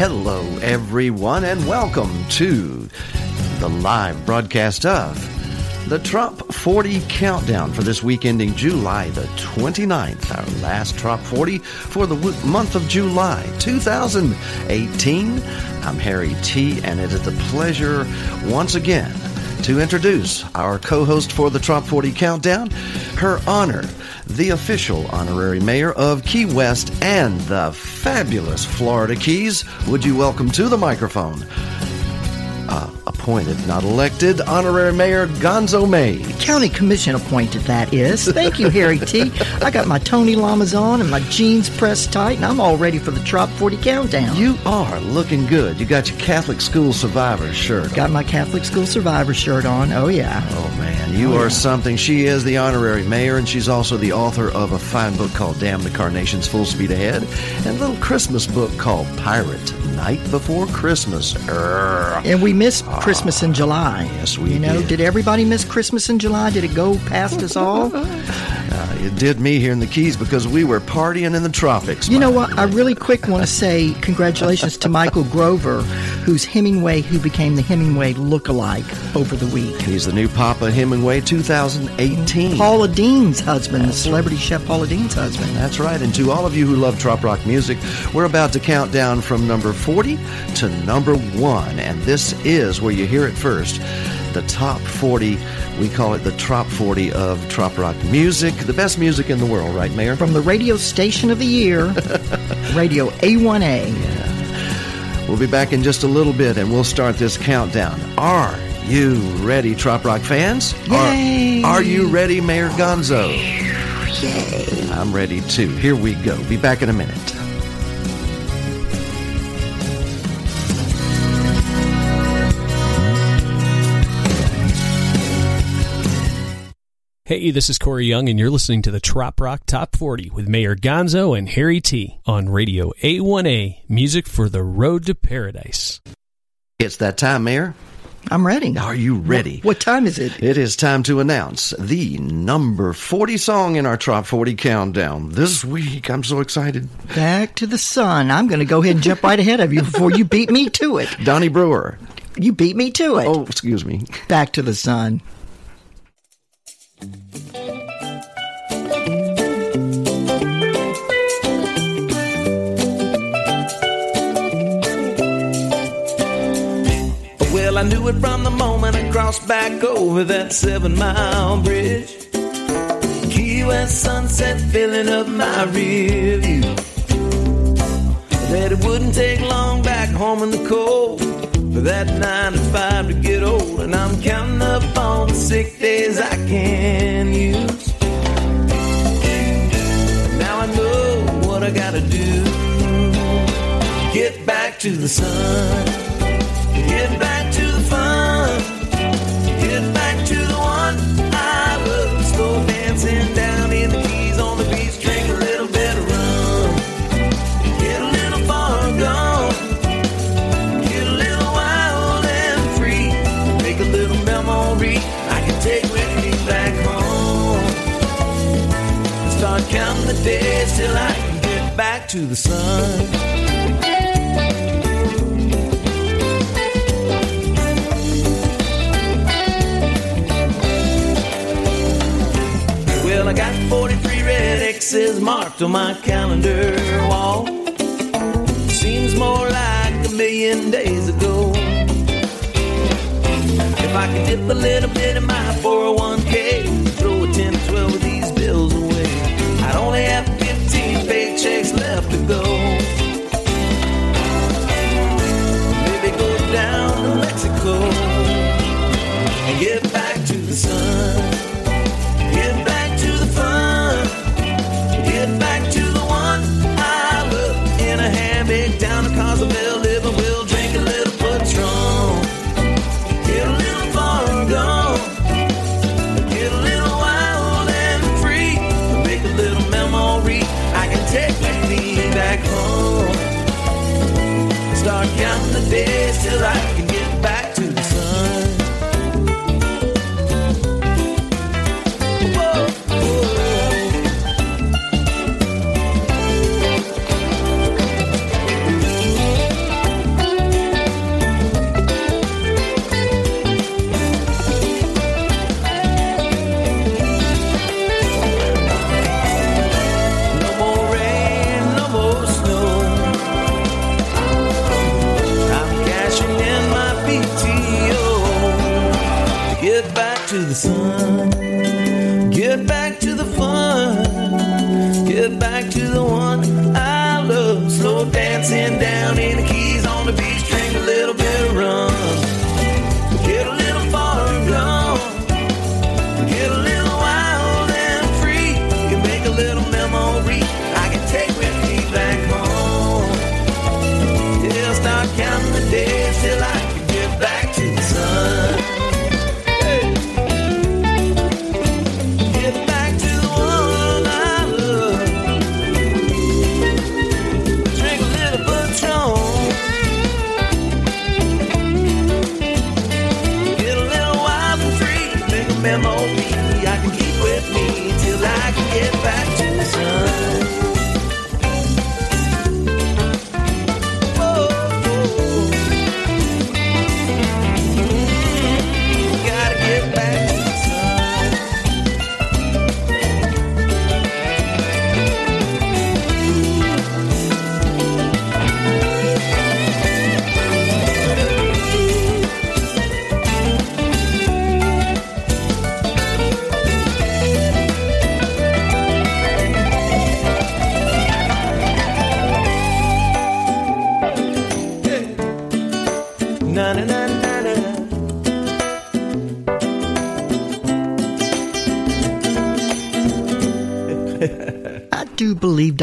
Hello, everyone, and welcome to the live broadcast of the Trop 40 Countdown for this week ending July the 29th, our last Trop 40 for the month of July 2018. I'm Harry T, and it is a pleasure once again to introduce our co host for the Trop 40 Countdown, her honor the official honorary mayor of Key West and the fabulous Florida Keys. Would you welcome to the microphone? Appointed, not elected, honorary mayor Gonzo May. County commission appointed, that is. Thank you, Harry T. I got my Tony Lamas on and my jeans pressed tight, and I'm all ready for the Trop 40 countdown. You are looking good. You got your Catholic School Survivor shirt. Got my Catholic School Survivor shirt on. Oh, yeah. Oh, man. You oh, are yeah. something. She is the honorary mayor, and she's also the author of a fine book called Damn the Carnations Full Speed Ahead, and a little Christmas book called Pirate Night Before Christmas. Urgh. And we missed oh. Christmas in July. Yes, we You know, did. did everybody miss Christmas in July? Did it go past us all? Uh, it did me here in the Keys because we were partying in the tropics. You know what? I really quick want to say congratulations to Michael Groover, who's Hemingway, who became the Hemingway look-alike over the week. He's the new Papa Hemingway 2018. Paula Deen's husband, That's the celebrity right. chef Paula Deen's husband. That's right. And to all of you who love trop rock music, we're about to count down from number 40 to number 1. And this is where you hear it first the top 40. We call it the Trop 40 of Trop Rock music, the best music in the world, right, Mayor? From the radio station of the year, Radio A1A. Yeah. We'll be back in just a little bit and we'll start this countdown. Are you ready, Trop Rock fans? Yay! Are, are you ready, Mayor Gonzo? Yay! I'm ready too. Here we go. Be back in a minute. Hey, this is Corey Young, and you're listening to the Trop Rock Top 40 with Mayor Gonzo and Harry T on Radio A1A, music for the road to paradise. It's that time, Mayor. I'm ready. Are you ready? What, what, time is it? It is time to announce the number 40 song in our Trop 40 countdown this week. I'm so excited. Back to the Sun. I'm going to go ahead and jump right ahead of you before you beat me to it. Donny Brewer. You beat me to it. Oh, excuse me. Back to the Sun. I knew it from the moment I crossed back over that seven mile bridge. Key West sunset filling up my rear view. That it wouldn't take long back home in the cold for that nine to five to get old, and I'm counting up all the sick days I can use. Now I know what I gotta do. Get back to the sun. Get back days till I can get back to the sun. Well, I got 43 red X's marked on my calendar wall. Seems more like a million days ago. If I could dip a little bit in my 401k, paychecks left to go. Maybe go down to Mexico and get back to the sun.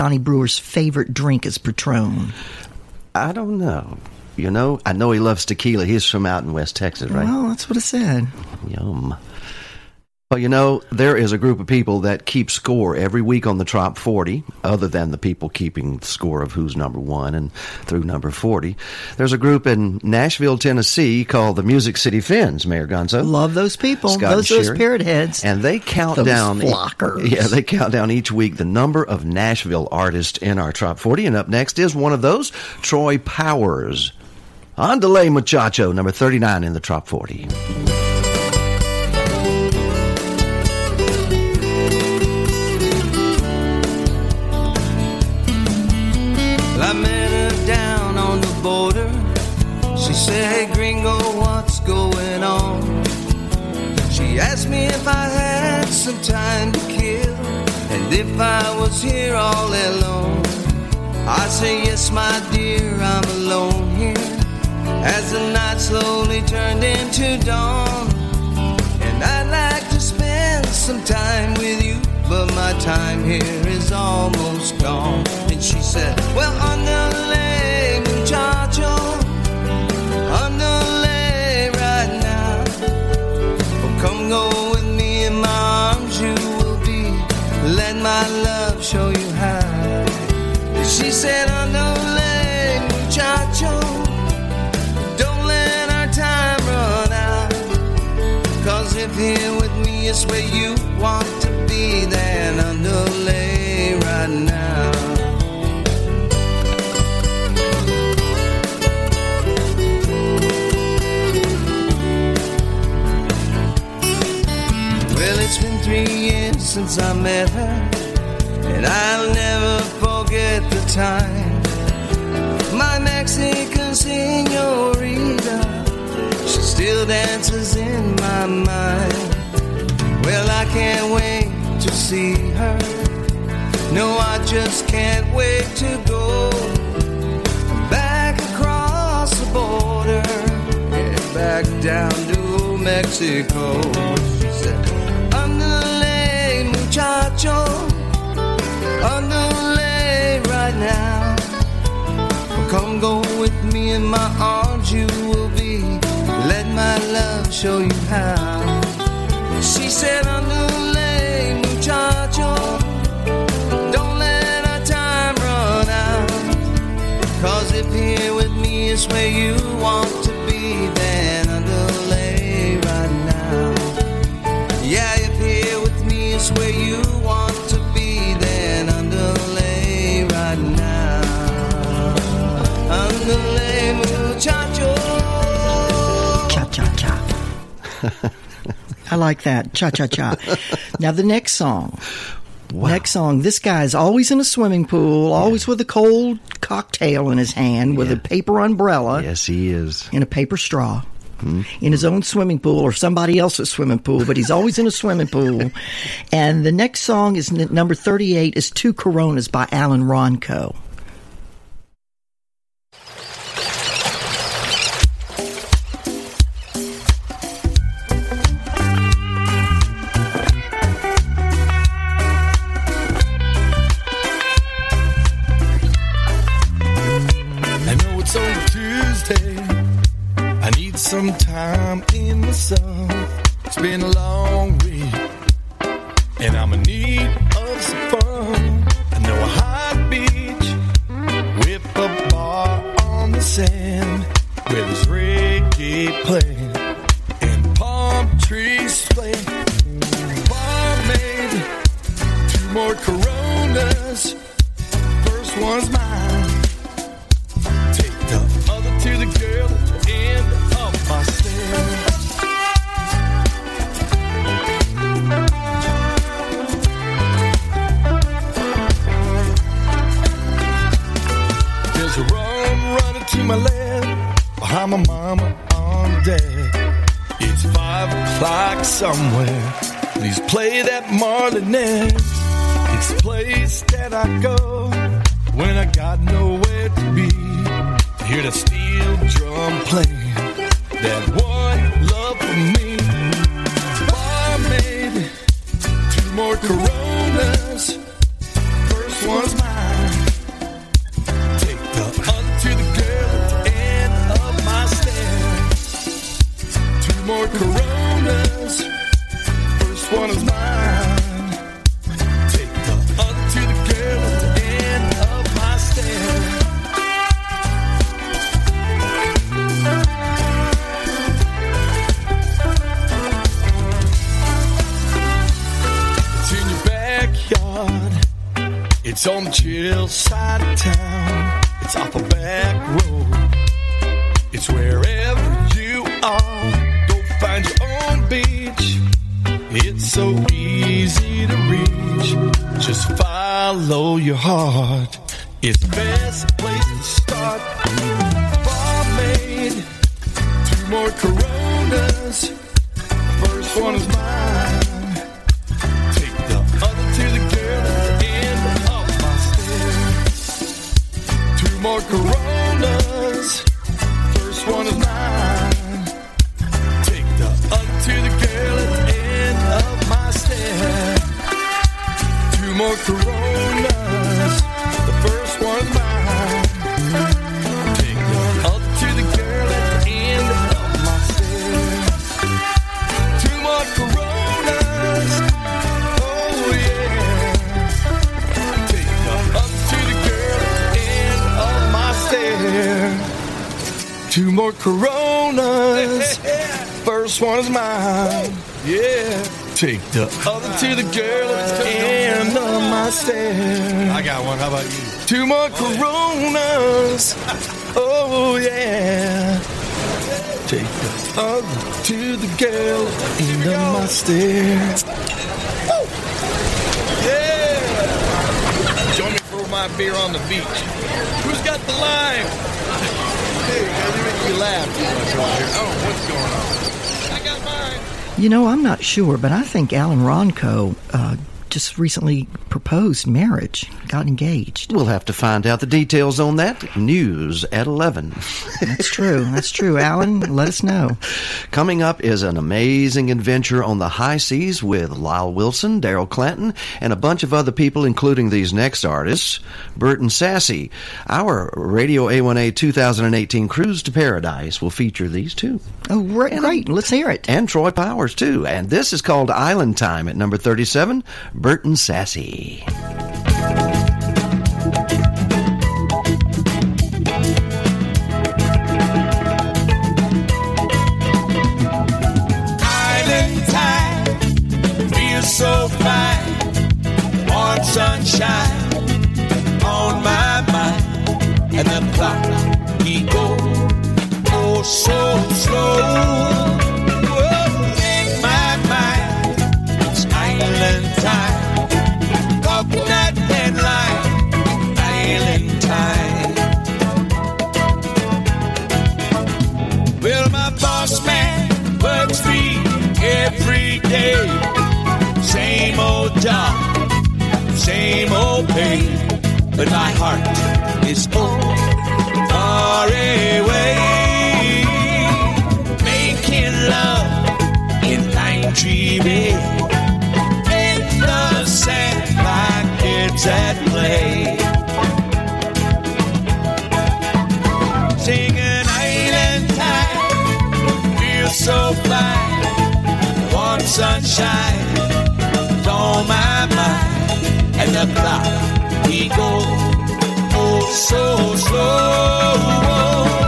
Donny Brewer's favorite drink is Patron. I don't know. You know, I know he loves tequila. He's from out in West Texas, right? Well, that's what I said. Well, you know, there is a group of people that keep score every week on the top 40, other than the people keeping score of who's number one and through number 40. There's a group in Nashville, Tennessee called the Music City Fins, Mayor Gonzo. Love those people. Scott those those parrot heads. And they count Those down. flockers. Yeah, they count down each week the number of Nashville artists in our top 40. And up next is one of those, Troy Powers. Ándale, muchacho, number 39 in the top 40. Me if I had some time to kill and if I was here all alone. I say, Yes, my dear, I'm alone here. As the night slowly turned into dawn, and I'd like to spend some time with you, but my time here is almost gone. And she said, Well, ándale, muchacho, ándale come go with me in my arms, you will be. Let my love show you how. She said, oh, ándale, muchacho, don't let our time run out. Cause if here with me is where you want to be, then ándale right now. Three years since I met her, and I'll never forget the time. My Mexican senorita, she still dances in my mind. Well, I can't wait to see her. No, I just can't wait to go back across the border and back down to Mexico. She said, muchacho, ándale right now. Come go with me in my arms, you will be. Let my love show you how. She said, Ándale, muchacho, don't let our time run out. Cause if here with me is where you want I like that. Cha cha cha. Now, the next song. Next song. This guy's always in a swimming pool, always with a cold cocktail in his hand with Yeah. a paper umbrella Yes, he is. In a paper straw. Hmm. in his own swimming pool or somebody else's swimming pool, but he's always in a swimming pool. And the next song is n- number 38 is Two Coronas by Alan Ronco. Some time in the sun. It's been a long week, and I'm in need of some fun. I know a hot beach with a bar on the sand where there's reggae playing and palm trees swaying. Barmaid, two more Coronas. First one's mine. Take the other to the girl at the end of my stairs. There's running to my left behind my mama on deck. It's five o'clock somewhere. Please play that Marley next. It's the place that I go when I got nowhere to be. Hear the steel drum playing more Coronas. First one is mine. It's on the chill side of town. It's off a back road. It's wherever you are. Go find your own beach. It's so easy to reach. Just follow your heart. It's the best place to start. Barmaid, two more Coronas. Two more Coronas. The first one's mine. Take other to the girl at the end of my stairs. Two more Coronas. Oh yeah. Take other to the girl at the end of my stairs. Two more Coronas. First one is mine. Yeah. Take the other to the girl at the my stairs. I got one. How about you? Two more Coronas. Oh yeah. Take the other to the girl at the end of my stairs. Yeah! Join me for my beer on the beach. Who's got the lime? Hey, you make me laugh too much over here. Oh, what's going on? I got mine. You know, I'm not sure, but I think Alan Ronco uh, just recently proposed marriage, got engaged. We'll have to find out the details on that. News at 11. That's true. That's true. Alan, let us know. Coming up is an amazing adventure on the high seas with Lyle Wilson, Daryl Clanton, and a bunch of other people, including these next artists. Burton Sassy. Our Radio A1A 2018 Cruise to Paradise will feature these two. Oh, great. great. Let's hear it. And Troy Powers, too. And this is called Island Time at number 37, Burton Sassy. Island time feels so fine. Warm sunshine on my mind, and the clock he go oh so slow. Old job, same old pain, but my heart is full, far away. Making love in Pine Tree Bay, in the sand like kids at play. Singing island time, feel so fine, warm sunshine the clock we go oh so slow.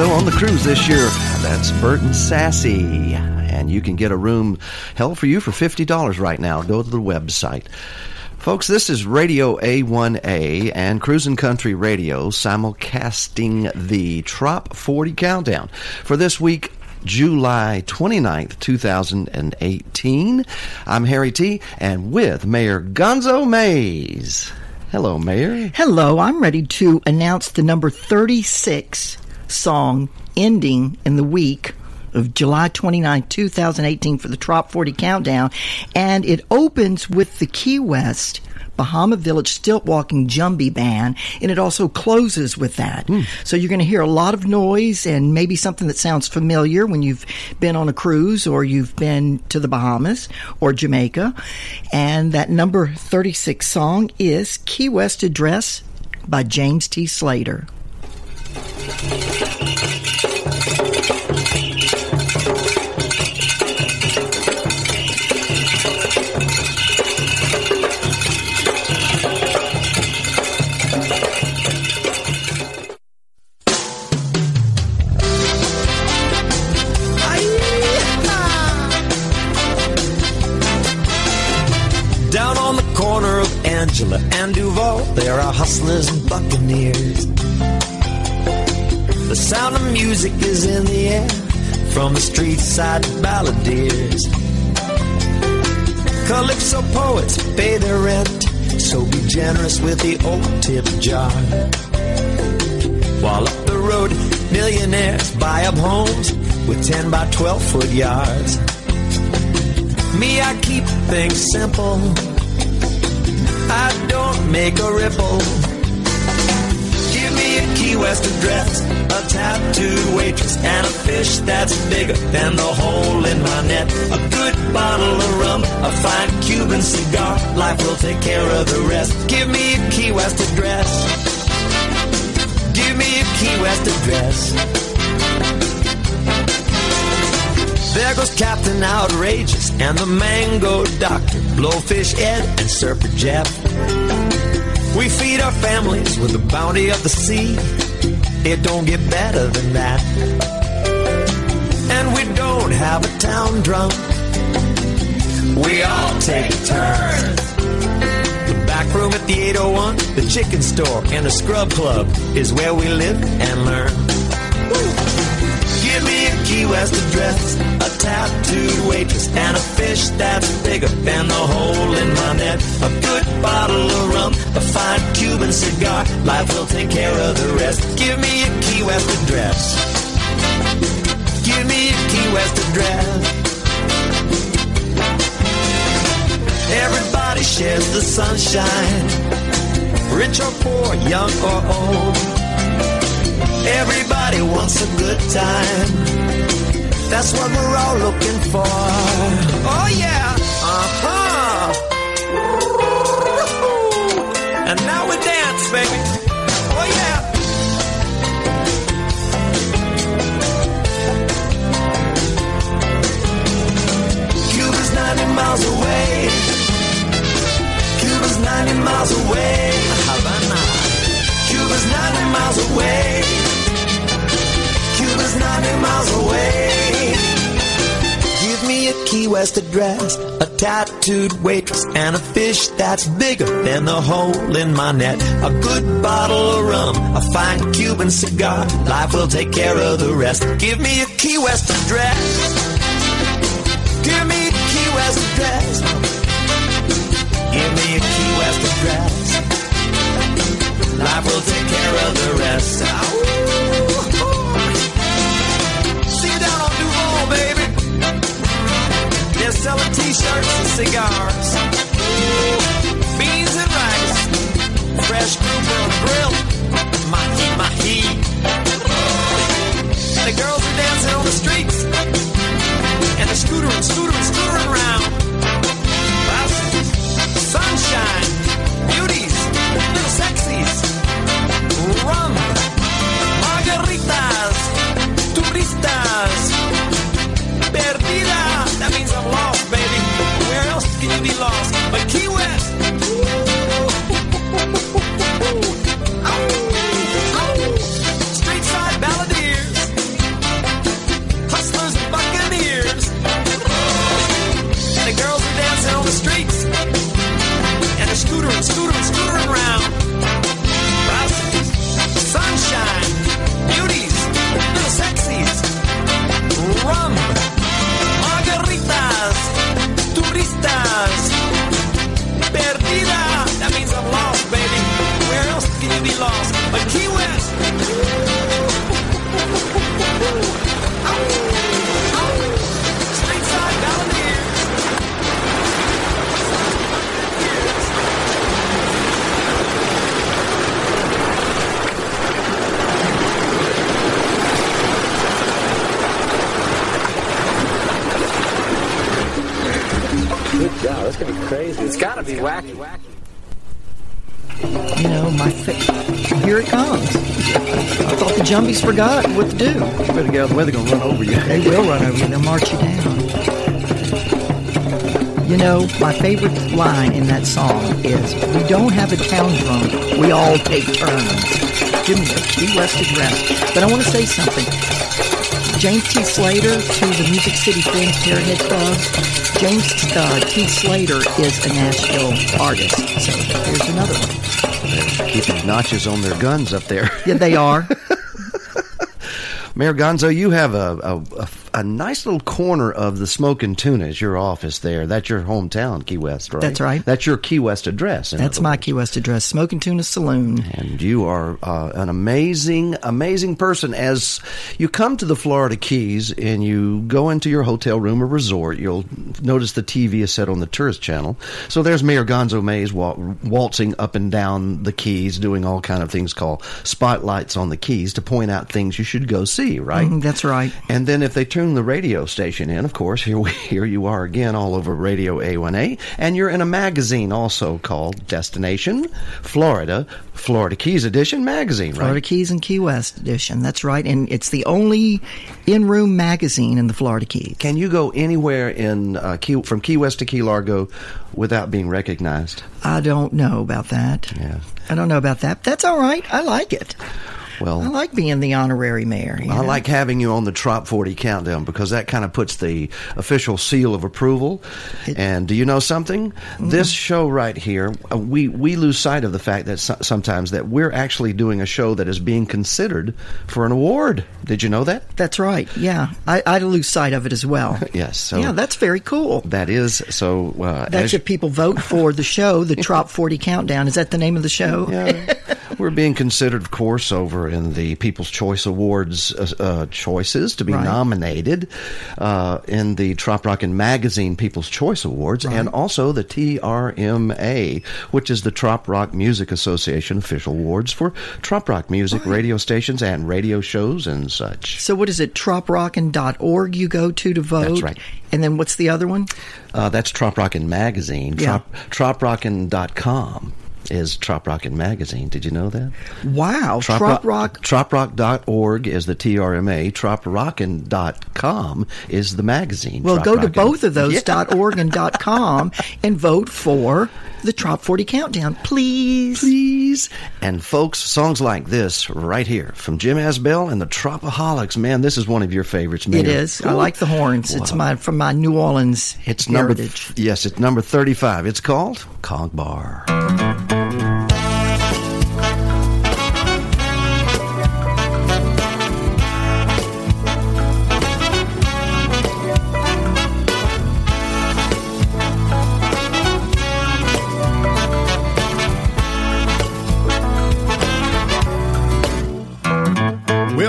Gonzo on the cruise this year. That's Burton Sassy. And you can get a room held for you for $50 right now. Go to the website. Folks, this is Radio A1A and Cruisin' Country Radio simulcasting the Trop 40 Countdown for this week, July 29th, 2018. I'm Harry T. and with Mayor Gonzo Mays. Hello, Mayor. Hello, I'm ready to announce the number 36 song ending in the week of July 29, 2018 for the Trop 40 Countdown. And it opens with the Key West Bahama Village Stilt Walking Jumbie Band, and it also closes with that. Hmm. So you're going to hear a lot of noise and maybe something that sounds familiar when you've been on a cruise or you've been to the Bahamas or Jamaica. And that number 36 song is Key West Address by James T. Slater. Down on the corner of Angela and Duval, there are hustlers and buccaneers. The sound of music is in the air from the street side balladeers. Calypso poets pay their rent, so be generous with the old tip jar. While up the road, millionaires buy up homes with 10 by 12 foot yards. Me, I keep things simple. I don't make a ripple. Give me a Key West address, tattooed waitress, and a fish that's bigger than the hole in my net. A good bottle of rum, a fine Cuban cigar. Life will take care of the rest. Give me a Key West address. Give me a Key West address. There goes Captain Outrageous and the Mango Doctor, Blowfish Ed and Surfer Jeff. We feed our families with the bounty of the sea. It don't get better than that. And we don't have a town drunk. We all take turns. The back room at the 801, the chicken store, and the scrub club is where we live and learn. Give me a Key West address, tattooed waitress, and a fish that's bigger than the hole in my net. A good bottle of rum, a fine Cuban cigar. Life will take care of the rest. Give me a Key West address. Give me a Key West address. Everybody shares the sunshine, rich or poor, young or old. Everybody wants a good time. That's what we're all looking for. Oh yeah, uh huh. And now we dance, baby. Oh yeah. Cuba's 90 miles away. Cuba's 90 miles away. Havana. Cuba's 90 miles away. Cuba's 90 miles away. A Key West address, a tattooed waitress, and a fish that's bigger than the hole in my net. A good bottle of rum, a fine Cuban cigar. Life will take care of the rest. Give me a Key West address. Give me a Key West address. Give me a Key West address. Life will take care of the rest. Selling t-shirts and cigars. Beans and rice. Fresh grouper on the grill. Mahi mahi. The girls are dancing on the streets. And they're scootering, scootering, scootering around. Gonna be crazy. It's gotta be wacky. Wacky. You know, my fa- here it comes. I thought the Jumbies forgot what to do. You Better get out of the way, they're going to run over you. They will run over you. They'll march you down. You know, my favorite line in that song is, "We don't have a town drunk. We all take turns." Give me a Key West address. But I want to say something. James T. Slater to the Music City Friends Parrothead Club. James uh, T. Slater is a Nashville artist. So here's another one. Keeping notches on their guns up there. Yeah, they are. Mayor Gonzo, you have a, a, a, a nice little corner of the Smoking Tuna is your office there. That's your hometown, Key West, right? That's right. That's your Key West address. That's my words. Key West address. Smoking Tuna Saloon. And you are uh, an amazing, amazing person. As you come to the Florida Keys and you go into your hotel room or resort, you'll notice the TV is set on the tourist channel. So there's Mayor Gonzo Mays wa- waltzing up and down the Keys, doing all kind of things called spotlights on the Keys to point out things you should go see. Right? Mhm, that's right. And then if they turn the radio station in, of course, here we here you are again all over Radio A1A, and you're in a magazine also called Destination Florida, Florida Keys Edition magazine, Florida? Keys and Key West edition. That's right, and it's the only in-room magazine in the Florida Keys. Can you go anywhere in uh, Key, from Key West to Key Largo without being recognized? I don't know about that. Yeah. I don't know about that. That's all right. I like it. Well, I like being the honorary mayor. I know? like having you on the Trop 40 countdown because that kind of puts the official seal of approval. and do you know something? Mm-hmm. This show right here, uh, we, we lose sight of the fact that so- sometimes that we're actually doing a show that is being considered for an award. Did you know that? That's right. Yeah, I, I lose sight of it as well. Yes. So yeah, that's very cool. that is so. Uh, That's if people vote for the show, the Trop 40 Countdown. Is that the name of the show? Yeah. We're being considered, of course, over in the People's Choice Awards uh, uh, choices to be Right. nominated uh, in the Trop Rockin' Magazine People's Choice Awards and also the TRMA, which is the Trop Rock Music Association official awards for Trop Rock music radio stations and radio shows and such. So what is it? Troprockin.org you go to to vote? That's right. And then what's the other one? Uh, that's Trop Rockin' Magazine. Yeah. Trop, TropRockin.com is Trop Rockin' Magazine. Did you know that? Wow. Trop, Trop Rock. TropRock.org is the TRMA. TropRockin.com is the magazine. Well, Trop go to Rockin'. both of those, Yeah. .org and dot .com, and vote for the Trop 40 Countdown, please. Please. And folks, songs like this right here from Jim Asbell and the Tropaholics. Man, this is one of your favorites. It Mayor. is. I like the horns. It's my from my New Orleans It's number heritage. yes, it's number thirty-five. It's called Conch Bar. Well,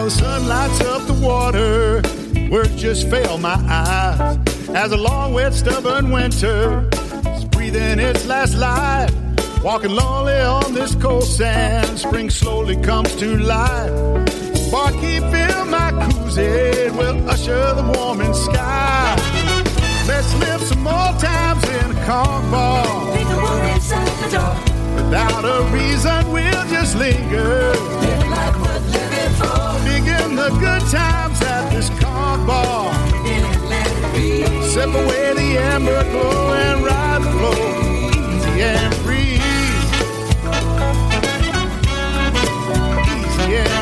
the sun lights up the water, words just fail my eyes. As a long, wet, stubborn winter is breathing its last life. Walking lonely on this cold sand, spring slowly comes to life. Barkeep, fill my koozie, will usher the warming sky. Let's live some more times in a bar. Leave the world inside the door. Without a reason, we'll just linger. Live like worth living for. Begin the good times at this conch bar. In it, let it be. Sip away the amber glow and ride the flow. Easy and free. And.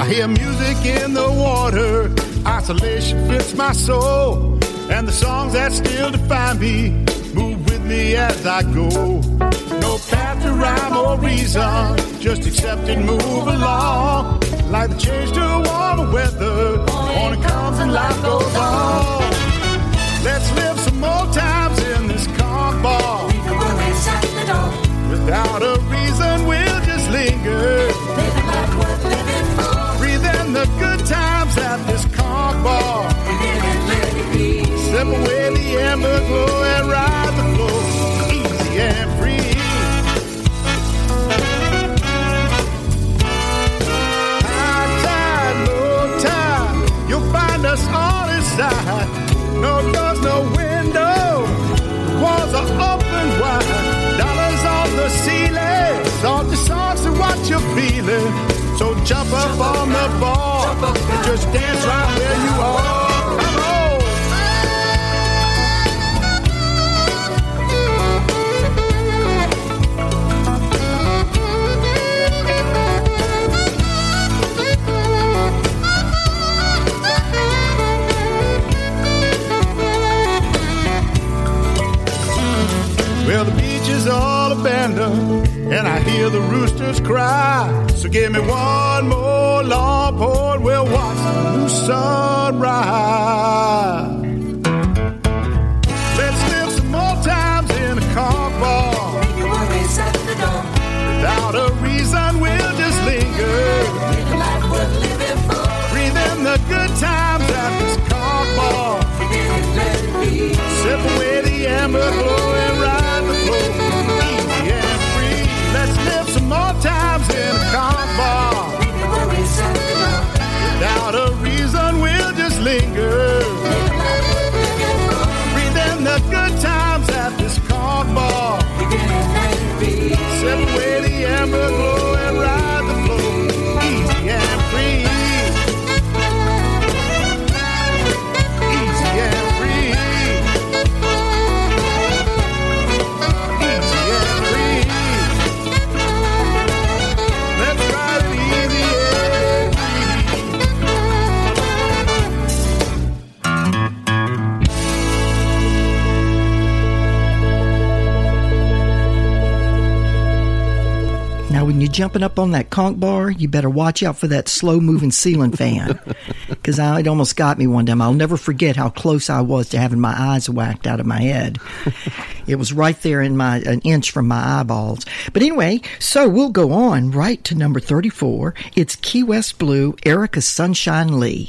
I hear music in the water. Isolation fits my soul. And the songs that still define me move with me as I go. No path to rhyme or reason, just accept and move along. Like the change to warmer weather, morning comes and life goes on. Let's live some more times in this conch bar. Without a reason, we'll just linger. Living like worth living for. Breathe in the good times at this conch bar. Step away the amber glow and ride jump up on the bar and just dance right where you are. Well, the beach is all abandoned, and I hear the roosters cry. So give me one you're jumping up on that conch bar, you better watch out for that slow moving ceiling fan. Because it almost got me one time. I'll never forget how close I was to having my eyes whacked out of my head. it was right there in my, an inch from my eyeballs. But anyway, so we'll go on right to number 34. It's Key West Blue, Erica Sunshine Lee.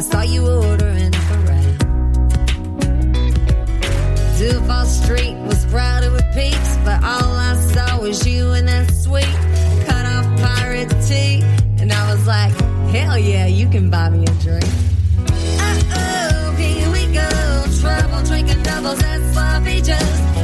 I saw you ordering up around. Duval Street was crowded with peeps, but all I saw was you in that sweet cut off pirate tee. And I was like, hell yeah, you can buy me a drink. Uh-oh, here we go. Trouble drinking doubles at Sloppy Joe's.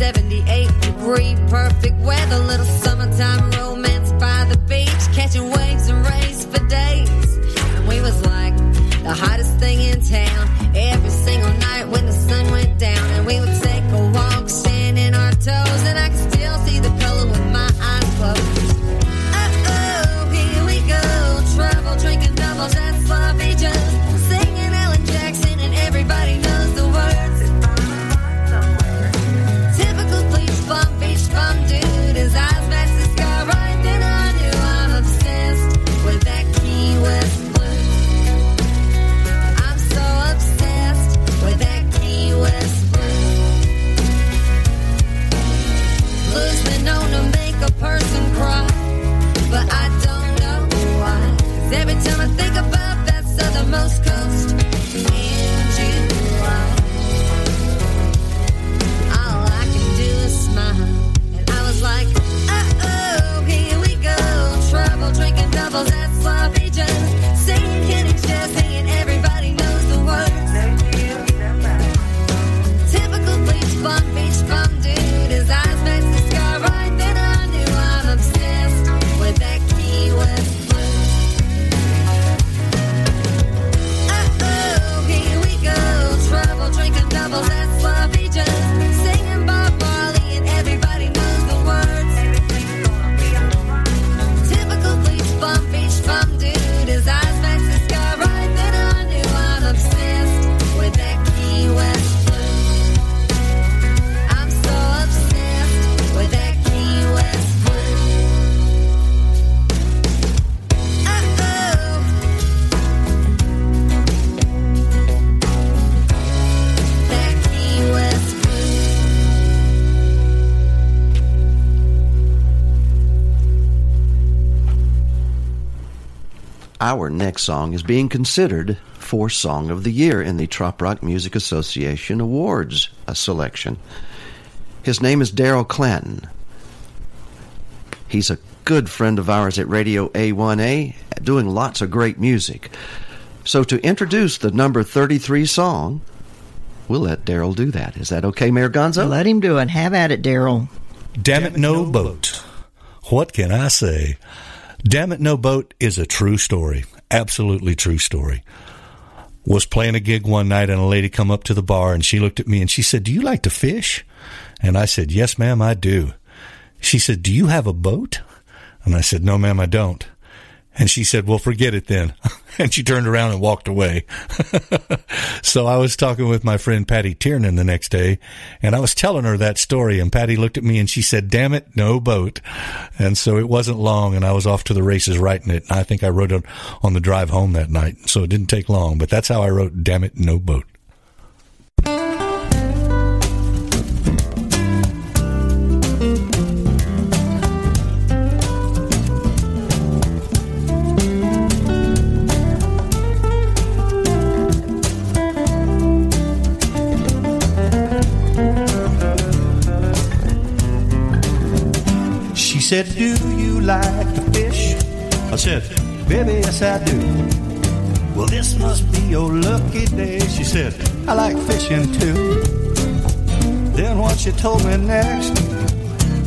78 degree perfect weather, little summertime romance by the beach, catching waves and rays for days. And we was like the hottest thing in town every single night when the sun went Our next song is being considered for Song of the Year in the Trop Rock Music Association Awards uh, selection. His name is Daryl Clanton. He's a good friend of ours at Radio A1A, doing lots of great music. So to introduce the number 33 song, we'll let Daryl do that. Is that okay, Mayor Gonzo? Let him do it. Have at it, Daryl. Damn it, no boat. What can I say? Damn it, no boat is a true story. Absolutely true story. Was playing a gig one night and a lady come up to the bar and she looked at me and she said, "Do you like to fish?" And I said, "Yes, ma'am, I do." She said, "Do you have a boat?" And I said, "No, ma'am, I don't." And she said, Well, forget it then. and she turned around and walked away. so I was talking with my friend Patty Tiernan the next day, and I was telling her that story. And Patty looked at me and she said, Damn it, no boat. And so it wasn't long, and I was off to the races writing it. And I think I wrote it on the drive home that night. So it didn't take long, but that's how I wrote Damn it, no boat. Said, Do you like to fish? I said, Baby, yes, I do. Well, this must be your lucky day. She said, I like fishing too. Then what she told me next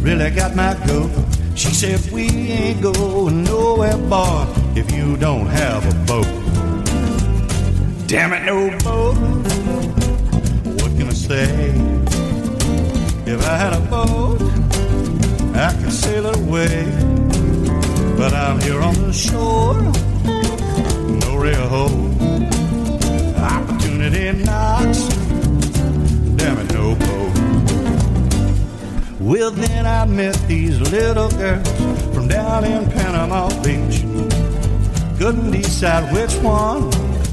really got my goat. She said, We ain't going nowhere, boy, if you don't have a boat. Damn it, no boat. What can I say? If I had a boat, I could sail away. But I'm here on the shore, no real hope. Opportunity knocks, damn it, no boat. Well, then I met these little girls from down in Panama Beach. Couldn't decide which one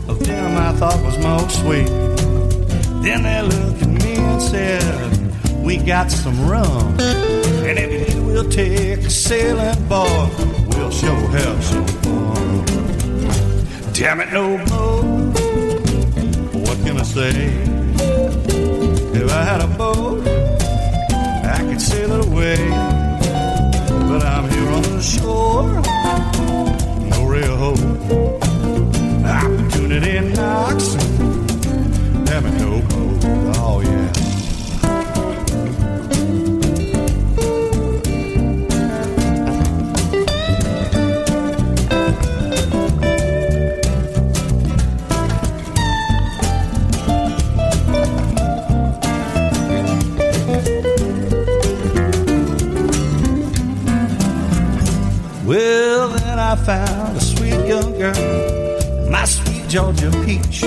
of them I thought was most sweet. Then they looked at me and said, We got some rum. And if you will take a sailing, boy, we'll sure have some fun. Damn it, no boat. What can I say? If I had a boat, I could sail it away. But I'm here on the shore, no real hope. Opportunity knocks, damn it, no boat. Oh, yeah. Well, then I found a sweet young girl, my sweet Georgia peach.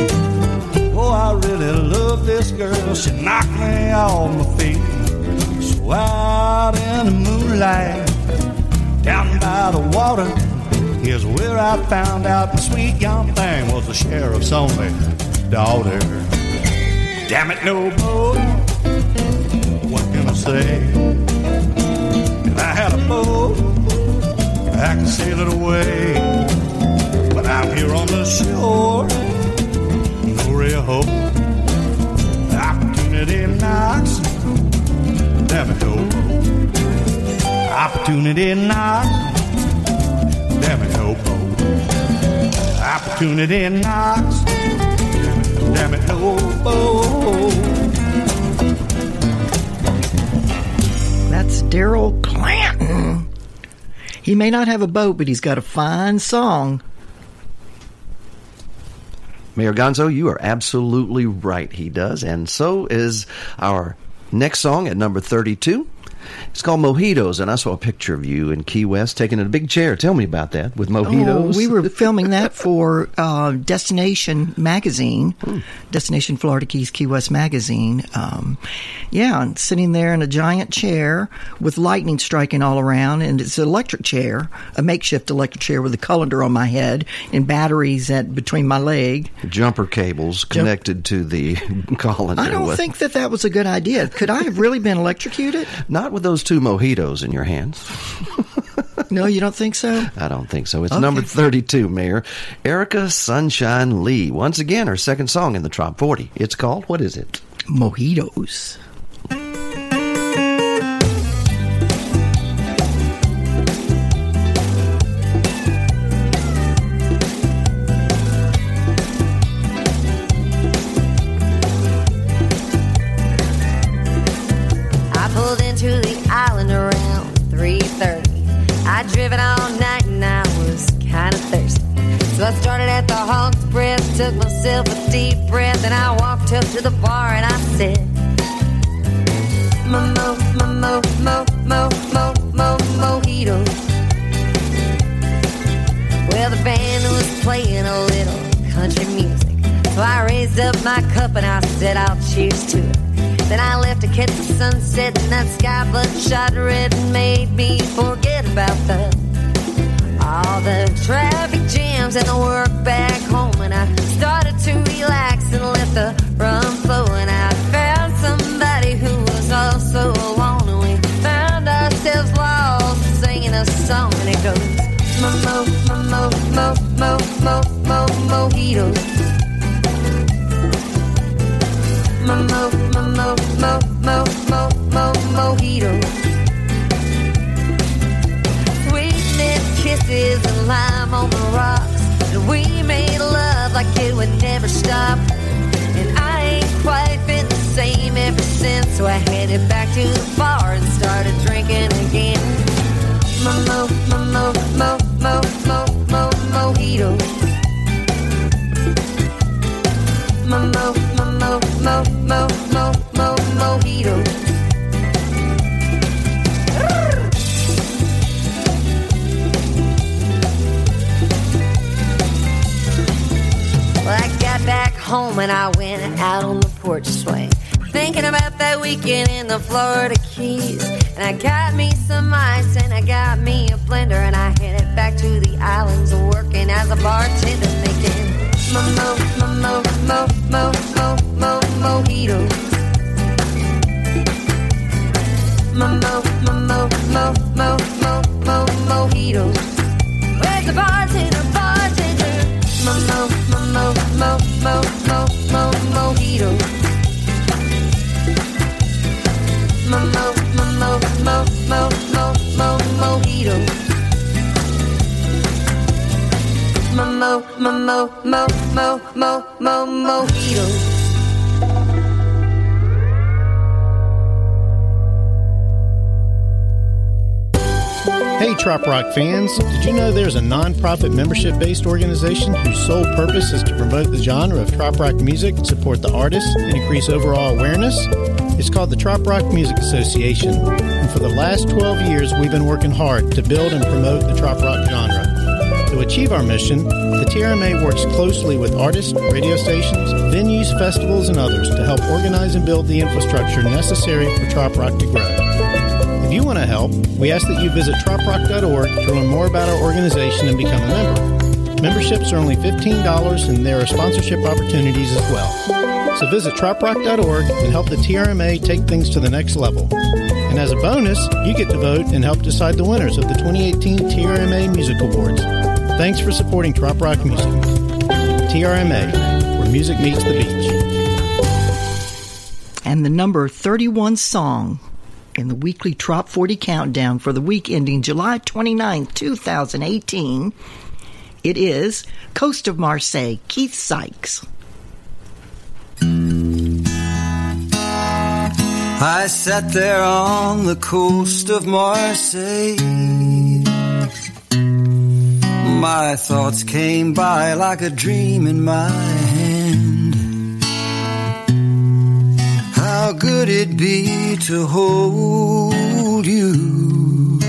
Oh, I really love this girl. She knocked me off my feet. So out in the moonlight, down by the water, here's where I found out the sweet young thing was the sheriff's only daughter. Damn it, no boat. What can I say? If I had a boat, I can sail it away. But I'm here on the shore, no real hope. Opportunity knocks, hope. Opportunity knocks, hope. Opportunity knocks. That's Daryl Clanton. He may not have a boat, but he's got a fine song. Mayor Gonzo, you are absolutely right. He does. And so is our next song at number 32. It's called Mojitos, and I saw a picture of you in Key West taking a big chair. Tell me about that with mojitos. Oh, we were filming that for uh, Destination Magazine, Destination Florida Keys Key West Magazine. Um, yeah, and sitting there in a giant chair with lightning striking all around, and it's an electric chair, a makeshift electric chair with a colander on my head and batteries at between my leg. Jumper cables connected to the colander. I don't think that that was a good idea. Could I have really been electrocuted? Not with those two mojitos in your hands. No, you don't think so? I don't think so. It's Okay. number 32, Mayor. Erica Sunshine Lee. Once again, her second song in the Top 40. It's called, what is it? Mojitos. myself a deep breath and I walked up to the bar and I said, Mo, mo, mo, mo, mo, mo, mo, mojito. Well, the band was playing a little country music. So I raised up my cup and I said, I'll cheers to it. Then I left to catch the sunset and that sky bloodshot red and made me forget about the all the traffic jams and the work back home. And I started to relax and let the rum flow. And I found somebody who was also alone. And we found ourselves lost singing a song. And it goes, Mo, mo, mo, mo, mo, mo, mo, mo, mojitos. Mo, mo, mo, mo, mo, mo, mo, mo, mojitos. beaches and lime on the rocks. And we made love like it would never stop. And I ain't quite been the same ever since. So I headed back to the bar and started drinking again. Mo, mo, mo, mo, mo, mo, mo, mojito. Mo, mo, mo, mo, mo, mo, mo, mojito. Home and I went out on the porch swing. Thinking about that weekend in the Florida Keys. And I got me some ice and I got me a blender. And I headed back to the islands working as a bartender mo mo mo mo mo mo mo mo mojitos. Mo mo mo mo mo mo mo mo mojitos. Where's the bartender, bartender? Mo mo mo mo mo mo mo mo mojitos. Mo mo mo mo mo mo mo mo mojitos. Mo mo mo mo mo mo mo mo Hey, Trop Rock fans, did you know there's a non-profit membership-based organization whose sole purpose is to promote the genre of trop rock music, support the artists, and increase overall awareness? It's called the Trop Rock Music Association, and for the last 12 years we've been working hard to build and promote the trop rock genre. To achieve our mission, the TRMA works closely with artists, radio stations, venues, festivals, and others to help organize and build the infrastructure necessary for trop rock to grow. If you want to help, we ask that you visit troprock.org to learn more about our organization and become a member. Memberships are only $15 and there are sponsorship opportunities as well. So visit troprock.org and help the TRMA take things to the next level. And as a bonus, you get to vote and help decide the winners of the 2018 TRMA Music Awards. Thanks for supporting Trop Rock Music. TRMA, where music meets the beach. And the number 31 song in the weekly Trop 40 countdown for the week ending July 29, 2018. It is Coast of Marseille, Keith Sykes. I sat there on the coast of Marseille. My thoughts came by like a dream in my hand. How good it'd be to hold you.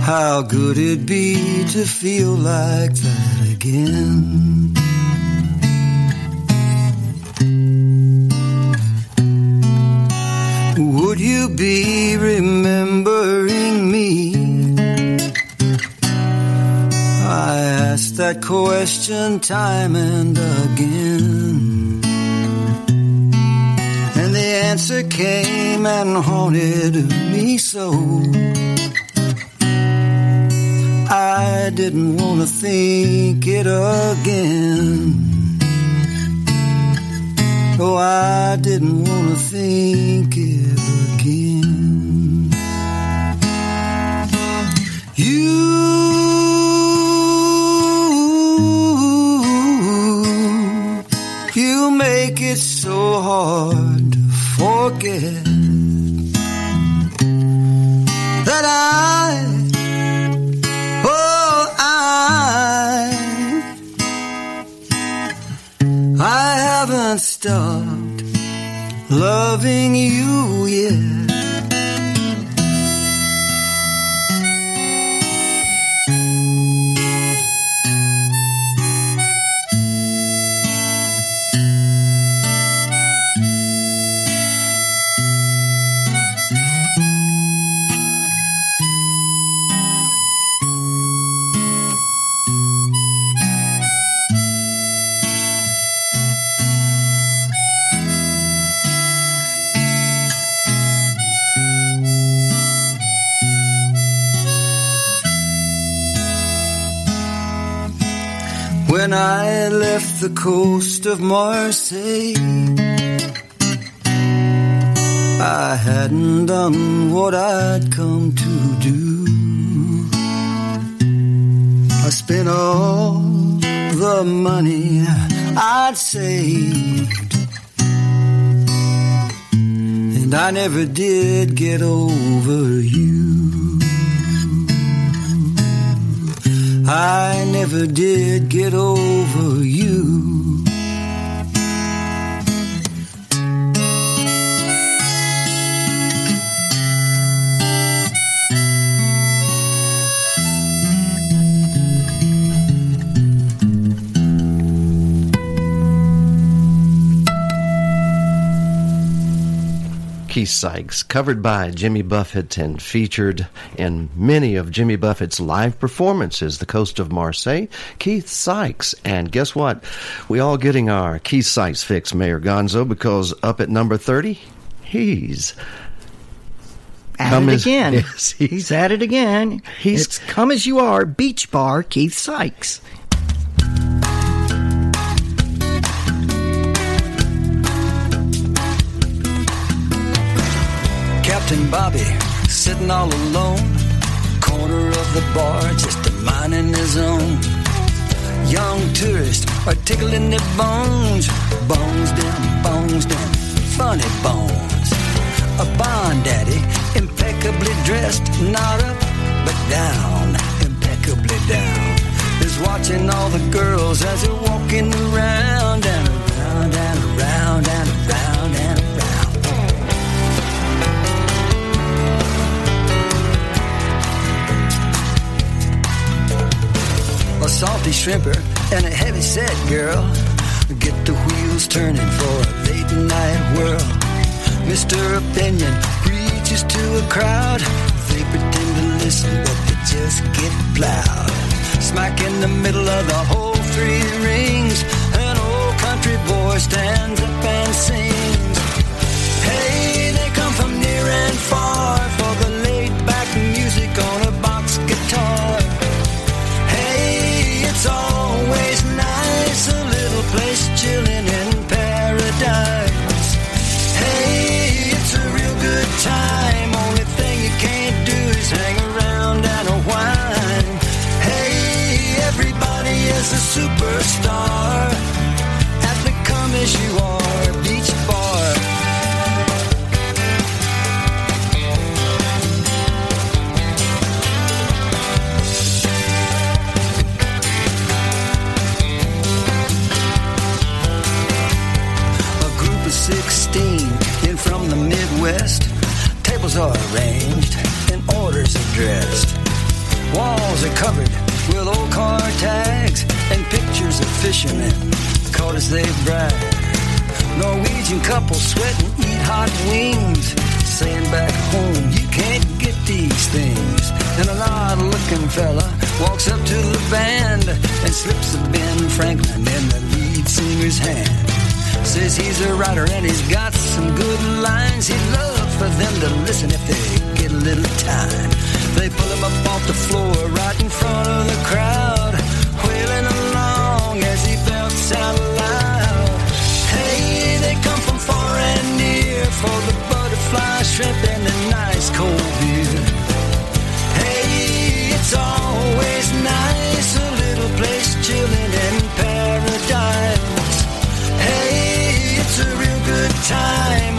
How good it'd be to feel like that again. Would you be remembering me? I asked that question time and again. Answer came and haunted me so. I didn't want to think it again. Oh, I didn't want to think it again. You, you make it so hard forget that I, oh, I, I haven't stopped loving you the coast of Marseille, I hadn't done what I'd come to do. I spent all the money I'd saved. And I never did get over you. I never did get over you. Keith Sykes, covered by Jimmy Buffett and featured in many of Jimmy Buffett's live performances, The Coast of Marseille, Keith Sykes. And guess what? We all getting our Keith Sykes fix, Mayor Gonzo, because up at number 30, he's At Come it as- again. Yes, he's, at it again. He's- it's come as you are. Beach Bar. Keith Sykes. Captain Bobby sitting all alone, corner of the bar, just a minding his own. Young tourists are tickling their bones, bones down, bones down, funny bones. A bond daddy, impeccably dressed, not up but down, impeccably down. Is watching all the girls as they're walking around and around and around and around salty shrimper and a heavy set girl. Get the wheels turning for a late night whirl. Mr. Opinion preaches to a crowd. They pretend to listen, but they just get plowed. Smack in the middle of the whole three rings. An old country boy stands up and sings. Superstar. At the Come As You Are they brag. Norwegian couples sweat and eat hot wings. Saying back home, you can't get these things. And an odd looking fella walks up to the band and slips a Ben Franklin in the lead singer's hand. Says he's a writer and he's got some good lines. He'd love for them to listen if they get a little time. They pull him up off the floor right in front of the crowd, wailing along as he belts out for the butterfly shrimp and the nice cold beer. Hey, it's always nice, a little place chilling in paradise. Hey, it's a real good time.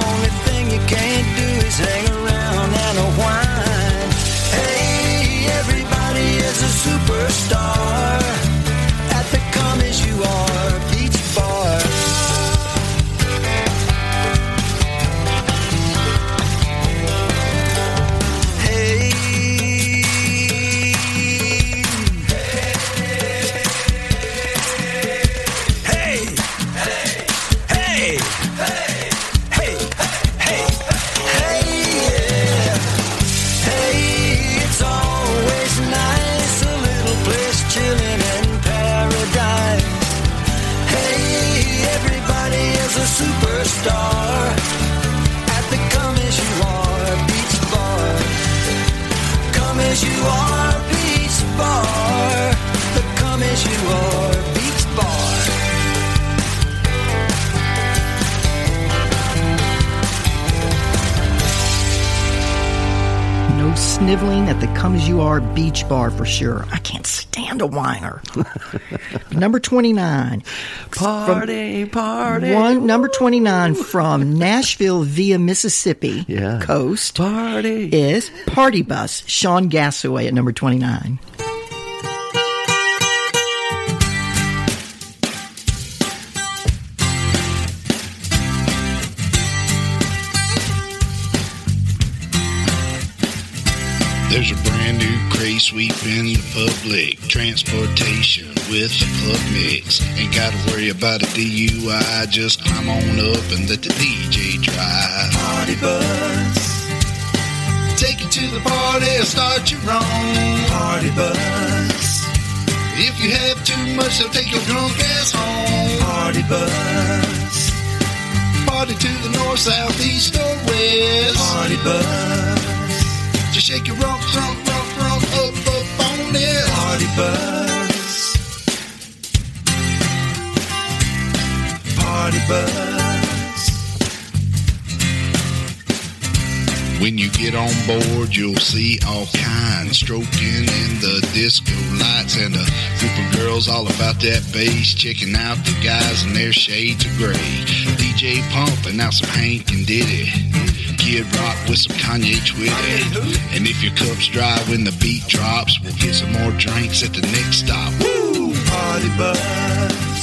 No sniveling at the Come As You Are Beach Bar for sure. I can't stand a whiner. number 29. Party, party. One number 29 from Nashville via Mississippi Yeah. coast Party. is Party Bus, Sean Gasaway at number 29. There's a brand new craze sweeping the public transportation with the club mix. Ain't gotta worry about a DUI, just climb on up and let the DJ drive. Party bus. Take you to the party or start your own party bus. If you have too much, they'll take your drunk ass home. Party bus. Party to the north, south, east, or west. Party bus. Just shake your rump, rump, rump, rump, up, up on it. Party bus. Party bus. When you get on board, you'll see all kinds stroking in the disco lights and a group of girls all about that bass, checking out the guys in their shades of gray. DJ pumping out some Hank and Diddy. Kid Rock with some Kanye Twitty. And if your cup's dry when the beat drops, we'll get some more drinks at the next stop. Woo! Party bus.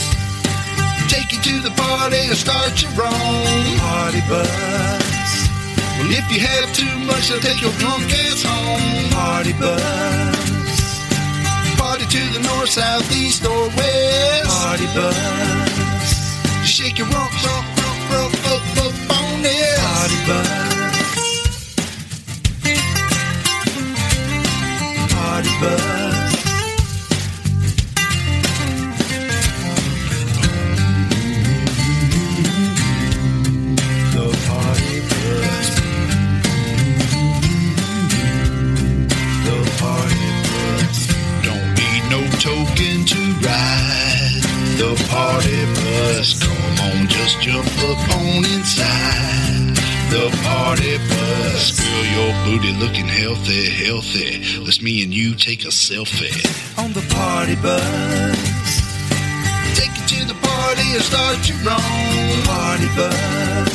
Take you to the party and start your own party bus. Well, if you have too much, they'll take your drunk ass home. Party bus. Party to the north, south, east, or west. Party bus. Shake your rump, rump, rump, rump, up, up on it. Party bus. No token to ride. The party bus. Come on, just jump up on inside. The party bus. Girl, your booty looking healthy, healthy. Let's me and you take a selfie. On the party bus. Take you to the party and start your own party bus.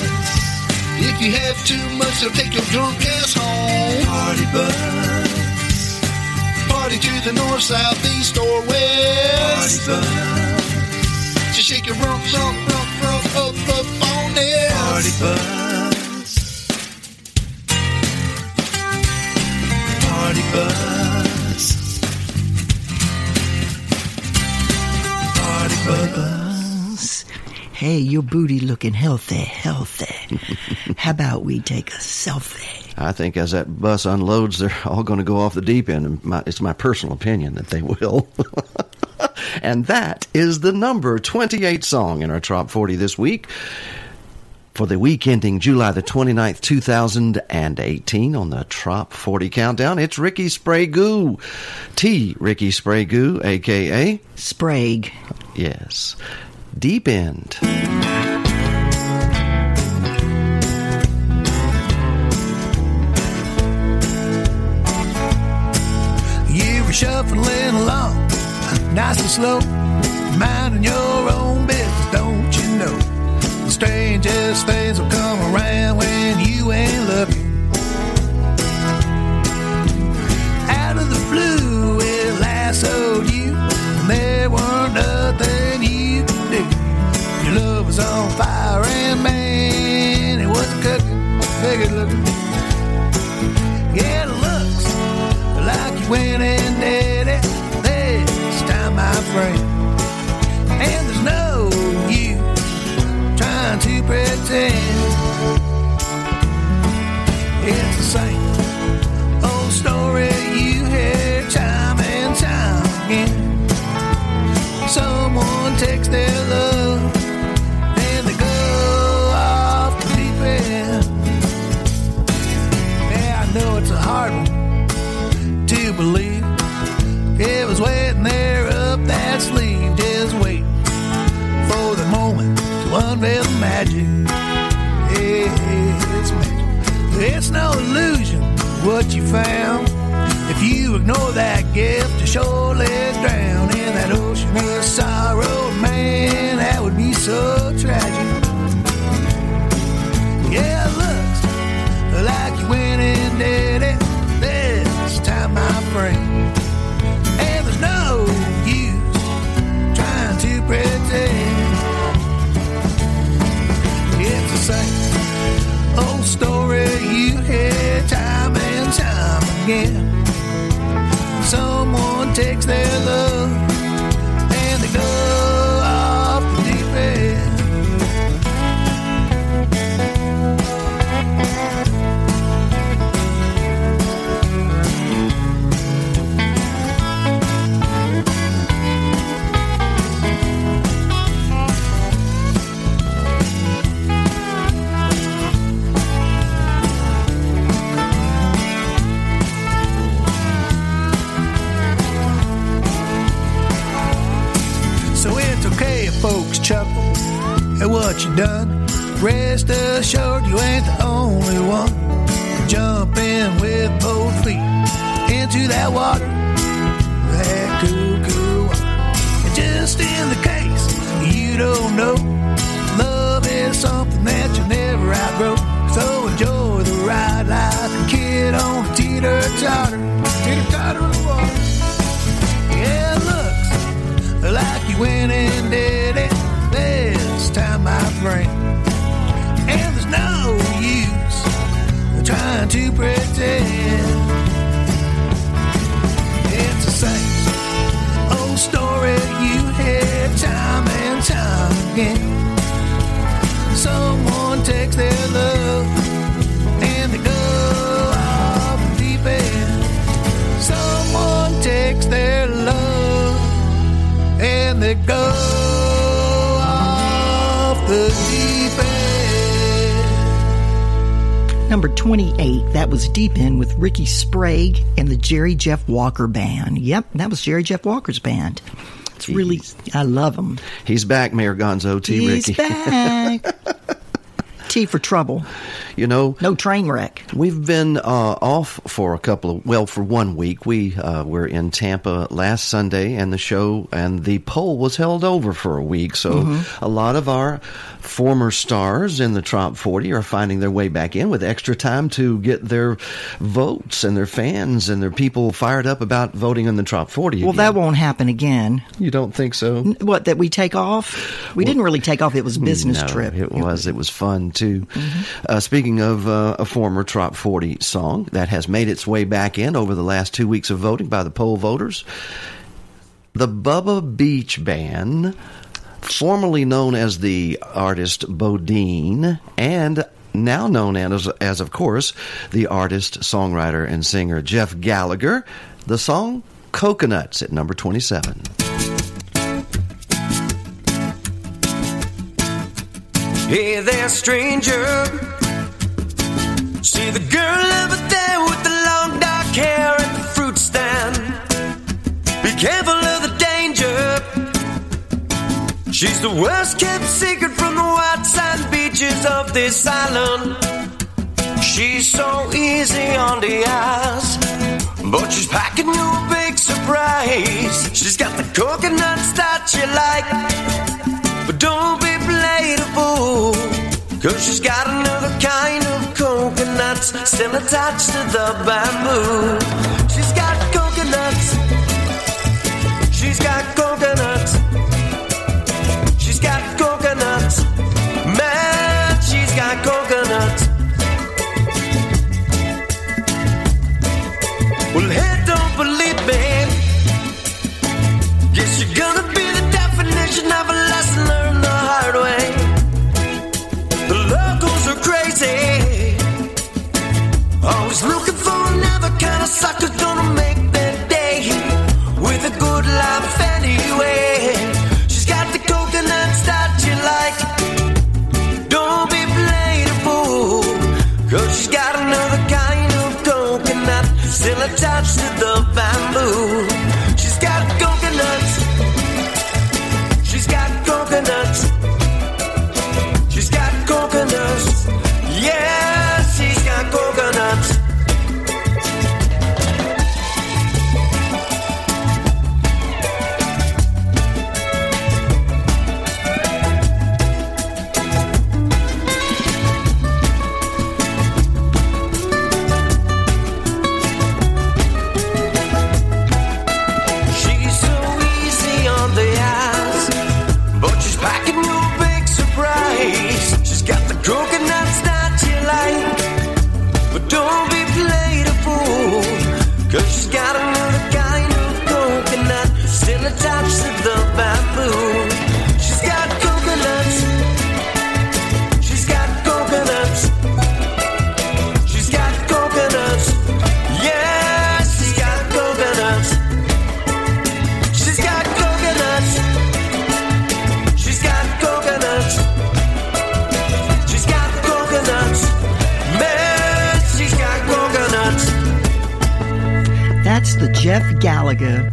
If you have too much, they'll take your drunk ass home. Party bus. Party to the north, south, east, or west. Party bus. Just shake your rump, rump, rump, rump, up, up on it. Party bus. Bus. Party bus. Hey, your booty looking healthy, healthy. How about we take a selfie? I think as that bus unloads, they're all going to go off the deep end. My, it's my personal opinion that they will. and that is the number 28 song in our Trop 40 this week. For the week ending July the 29th, 2018, on the Trop 40 Countdown, it's Ricky Sprague. T. Ricky Sprague, aka Sprague. Yes. Deep End. You were shuffling along, nice and slow, minding your own strangest things will come around when you ain't looking. Out of the blue, it lassoed you, and there weren't nothing you could do. Your love was on fire, and man, it wasn't cooking. Figured looking. Yeah, it looks like you went and did it this time, my friend. To pretend. It's the same old story you hear time and time again. Someone takes their love and they go off the deep end. Yeah, I know it's a hard one to believe. It was waiting there up that sleeve, just waiting for the moment unveil the magic. It's magic. It's no illusion what you found. If you ignore that gift, just surely drown in that ocean of sorrow. Man, that would be so tragic. Yeah, it looks like you went and did it this time, my friend. Same story you hear time and time again. Someone takes their what you done. Rest assured you ain't the only one. Jump in with both feet into that water. That cool, water. And just in the case you don't know, love is something that you'll never outgrow. So enjoy the ride like a kid on a teeter totter. Teeter totter the water. Yeah, it looks like you went and did it this time, my friend. And there's no use trying to pretend. It's the same old story you hear time and time again. Someone takes their love and they go off the deep end. Someone takes their love and they go Number 28, that was Deep End with Ricky Sprague and the Jerry Jeff Walker Band. Yep, that was Jerry Jeff Walker's band. It's really, I love him. He's back, Mayor Gonzo T. He's Ricky. back. T for trouble. You know, no train wreck. We've been uh, off for a couple of well, for one week. We uh, were in Tampa last Sunday, and the show and the poll was held over for a week. So Mhm. a lot of our former stars in the Trop 40 are finding their way back in with extra time to get their votes and their fans and their people fired up about voting in the Trop 40. Well, again. that won't happen again. You don't think so? What, that we take off? We didn't really take off. It was business No, trip. Mm-hmm. It was. It was fun too. Uh, speaking of uh, a former Trop 40 song that has made its way back in over the last two weeks of voting by the poll voters, the Bubba Beach Band, formerly known as the artist Bodine, and now known as, as of course, the artist, songwriter, and singer Jeff Gallagher. The song Coconuts at number 27. Hey there, stranger. See the girl over there with the long dark hair at the fruit stand. Be careful of the danger. She's the worst kept secret from the white sand beaches of this island. She's so easy on the eyes, but she's packing you a big surprise. She's got the coconuts that you like, but don't played a fool. Cause she's got another kind of coconuts still attached to the bamboo. She's got coconuts. She's got coconuts. She's got coconuts. Man, she's got coconuts. bamboo. Gallagher.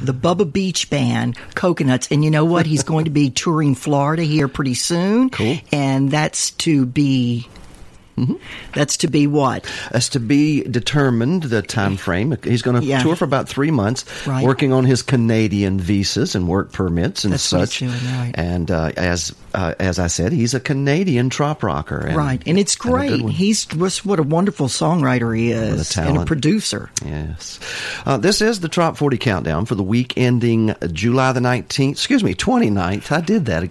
The Bubba Beach Band, Coconuts, and you know what? He's going to be touring Florida here pretty soon. Cool. And that's to be That's to be what? That's to be determined. The time frame. He's going to Yeah. tour for about three months, Right. working on his Canadian visas and work permits and That's such. doing, right. And uh, as uh, as I said, he's a Canadian trop rocker. And, right. And it's and great. one. He's just what a wonderful songwriter he is. A And a producer. Yes. Uh, this is the Trop 40 Countdown for the week ending July the 19th, excuse me, 29th. I did that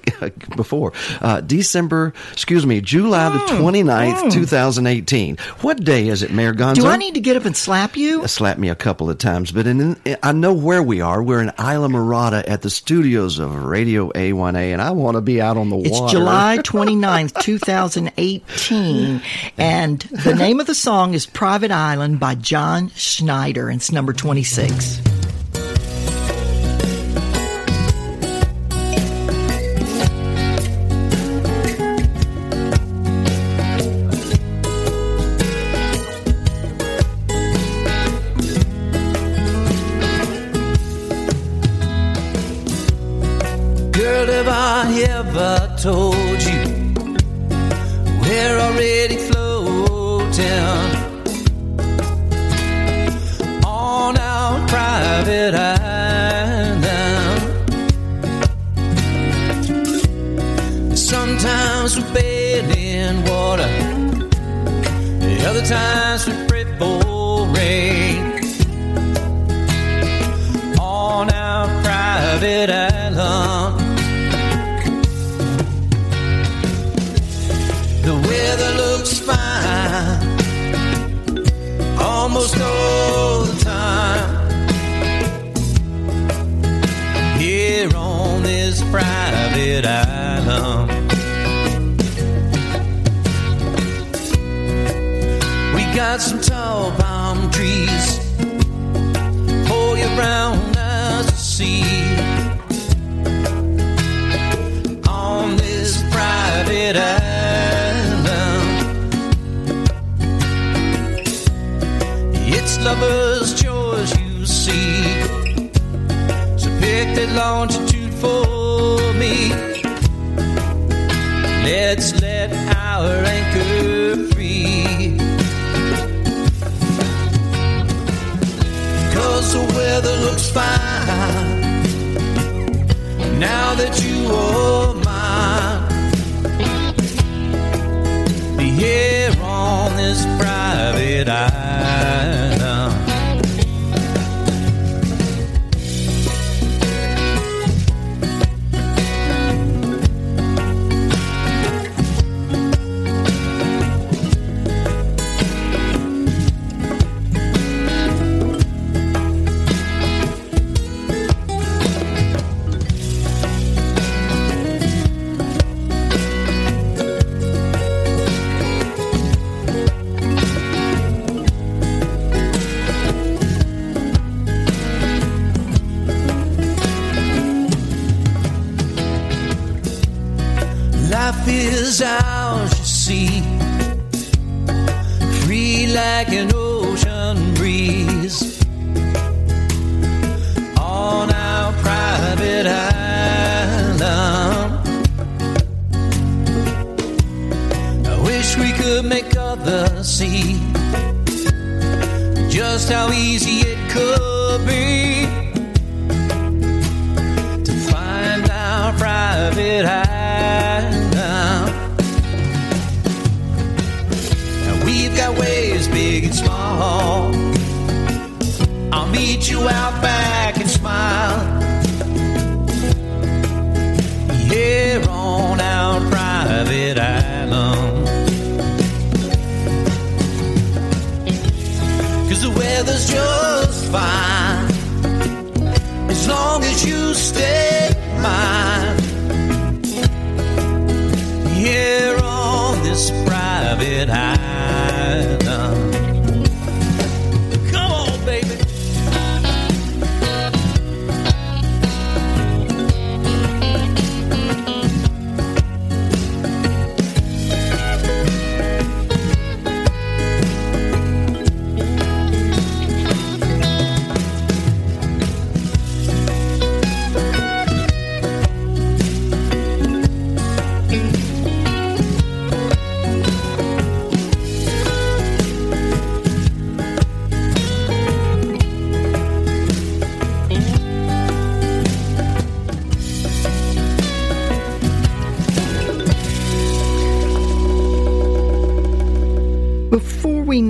before. Uh, December, excuse me, July the 29th, 2018. What day is it, Mayor Gonzo? Do I need to get up and slap you? Uh, slap me a couple of times, but in, I know where we are. We're in Islamorada at the studios of Radio A1A, and I want to be out on the It's water. It's July 29th, 2018. And the name of the song is Private Island by John Schneider. And it's number 26. I ever told you we're already floating on our private island? Sometimes we bathe in water, the other times we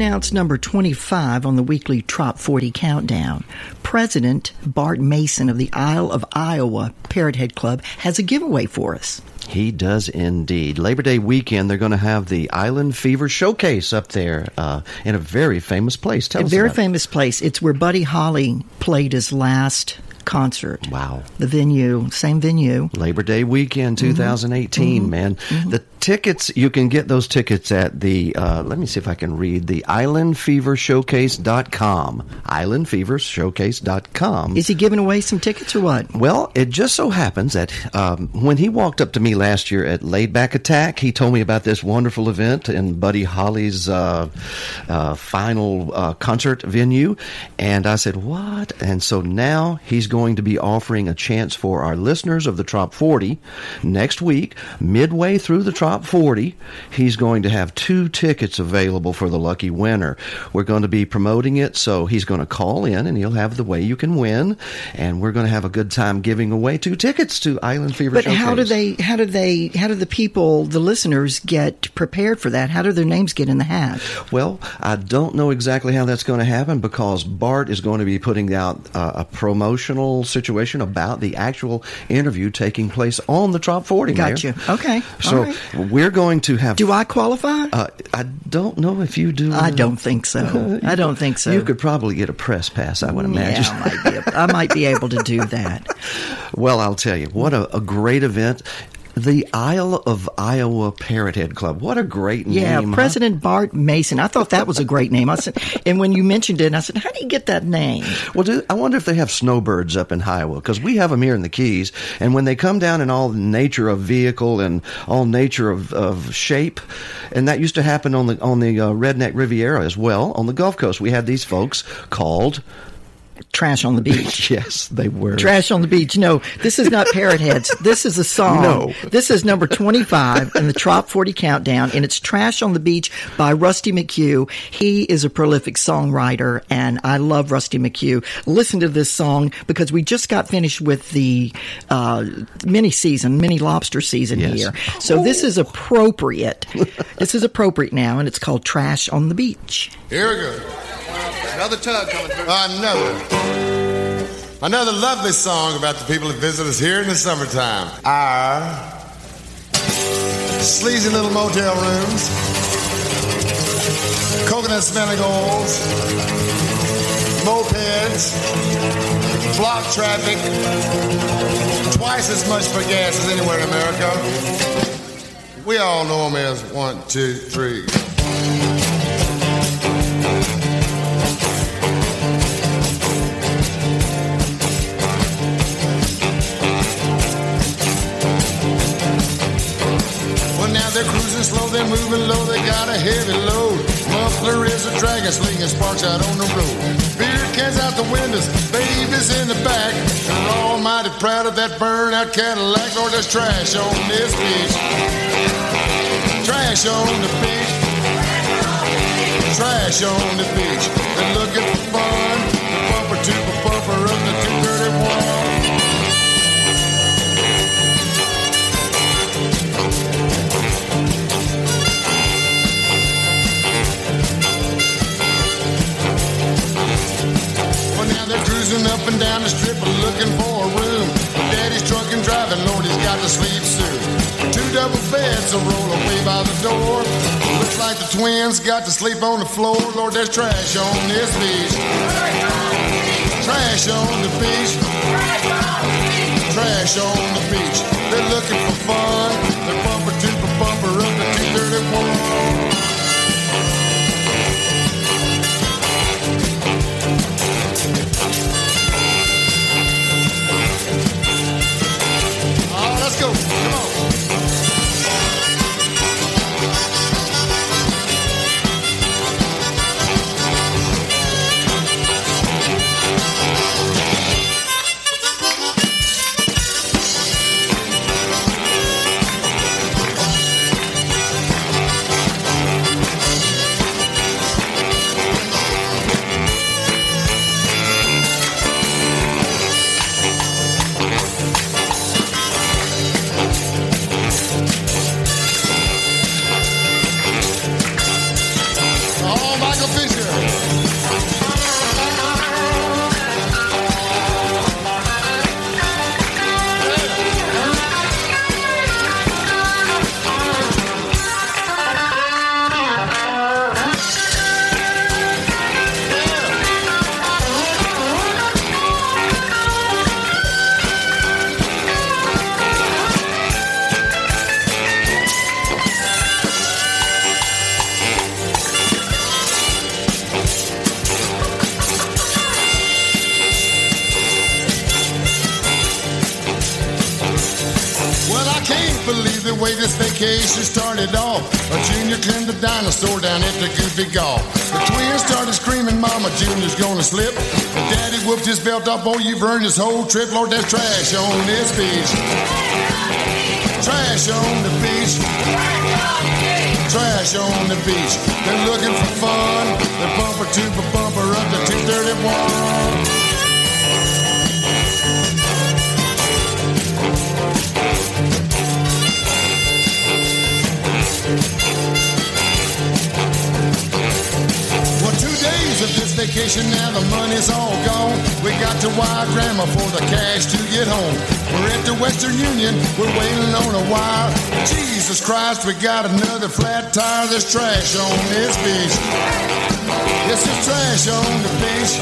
announce number 25 on the weekly Trop 40 countdown, President Bart Mason of the Isle of Iowa Parrot Head Club has a giveaway for us. He does indeed. Labor Day weekend, they're going to have the Island Fever Showcase up there uh, in a very famous place. Tell a us very about it. famous place. It's where Buddy Holly played his last concert. Wow. The venue, same venue. Labor Day weekend Mm-hmm. 2018, man. The tickets, you can get those tickets at the, uh, let me see if I can read, the islandfevershowcase.com. Islandfevershowcase.com. Is he giving away some tickets or what? Well, it just so happens that um, when he walked up to me last year at Laid Back Attack, he told me about this wonderful event in Buddy Holly's uh, uh, final uh, concert venue. And I said, What? And so now he's going to be offering a chance for our listeners of the Trop 40 next week, midway through the Trop 40. He's going to have two tickets available for the lucky winner. We're going to be promoting it, so he's going to call in and he'll have the way you can win. And we're going to have a good time giving away two tickets to Island Fever But Showcase. how do they? How do they? How do the people, the listeners, get prepared for that? How do their names get in the hat? Well, I don't know exactly how that's going to happen because Bart is going to be putting out uh, a promotional situation about the actual interview taking place on the Trop 40. Mayor. Gotcha. Okay. So right. We're going to have. Do I qualify? Uh, I don't know if you do. I don't think so. I don't think so. You could probably get a press pass, I would imagine. Yeah, I might, be, I might be able to do that. Well, I'll tell you, what a, a great event. The Isle of Iowa Parrot Head Club. What a great Yeah, name. huh? President Bart Mason. I thought that was a great name. I said, and when you mentioned it, I said, "How do you get that name?" Well, do, I wonder if they have snowbirds up in Iowa because we have them here in the Keys, and when they come down in all nature of vehicle and all nature of, of shape, and that used to happen on the on the uh, Redneck Riviera as well on the Gulf Coast. We had these folks called Trash on the Beach. yes, they were Trash on the Beach. No, this is not Parrot Heads. This is a song. No. This is number 25 in the Trop 40 Countdown, and it's Trash on the Beach by Rusty McHugh. He is a prolific songwriter, and I love Rusty McHugh. Listen to this song because we just got finished with the uh, mini season, mini lobster season Yes. here. So this is appropriate. this is appropriate now, and it's called Trash on the Beach. Here we go. Another tug coming through. Another. Another lovely song about the people that visit us here in the summertime. Our sleazy little motel rooms, coconut smelling oils, mopeds, block traffic, twice as much for gas as anywhere in America. We all know them as one, two, three. They're cruising slow, they're moving low, they got a heavy load. Muffler is a dragon, slinging sparks out on the road. Beer cans out the windows, babies in the back. They're all mighty proud of that burnout Cadillac. Lord, there's trash on this beach. Trash on the beach. Trash on the beach. They're looking for fun. The bumper to the cruising up and down the strip looking for a room. Daddy's drunk and driving, Lord, he's got to sleep soon. Two double beds will roll away by the door. Looks like the twins got to sleep on the floor. Lord, there's trash on this beach. Trash on the beach. Trash on the beach. They're looking for fun. Dinosaur down at the Goofy Golf. The twins started screaming, Mama, Junior's gonna slip. The daddy whooped his belt up, oh, you've earned this whole trip. Lord, there's trash on this beach. Trash on the beach. Trash on the beach. They're looking for fun. They're bumper to bumper up to 231. Vacation, now the money's all gone. We got to wire grandma for the cash to get home. We're at the Western Union, we're waiting on a wire. Jesus Christ, we got another flat tire. There's trash on this beach. Yes, there's trash on the beach.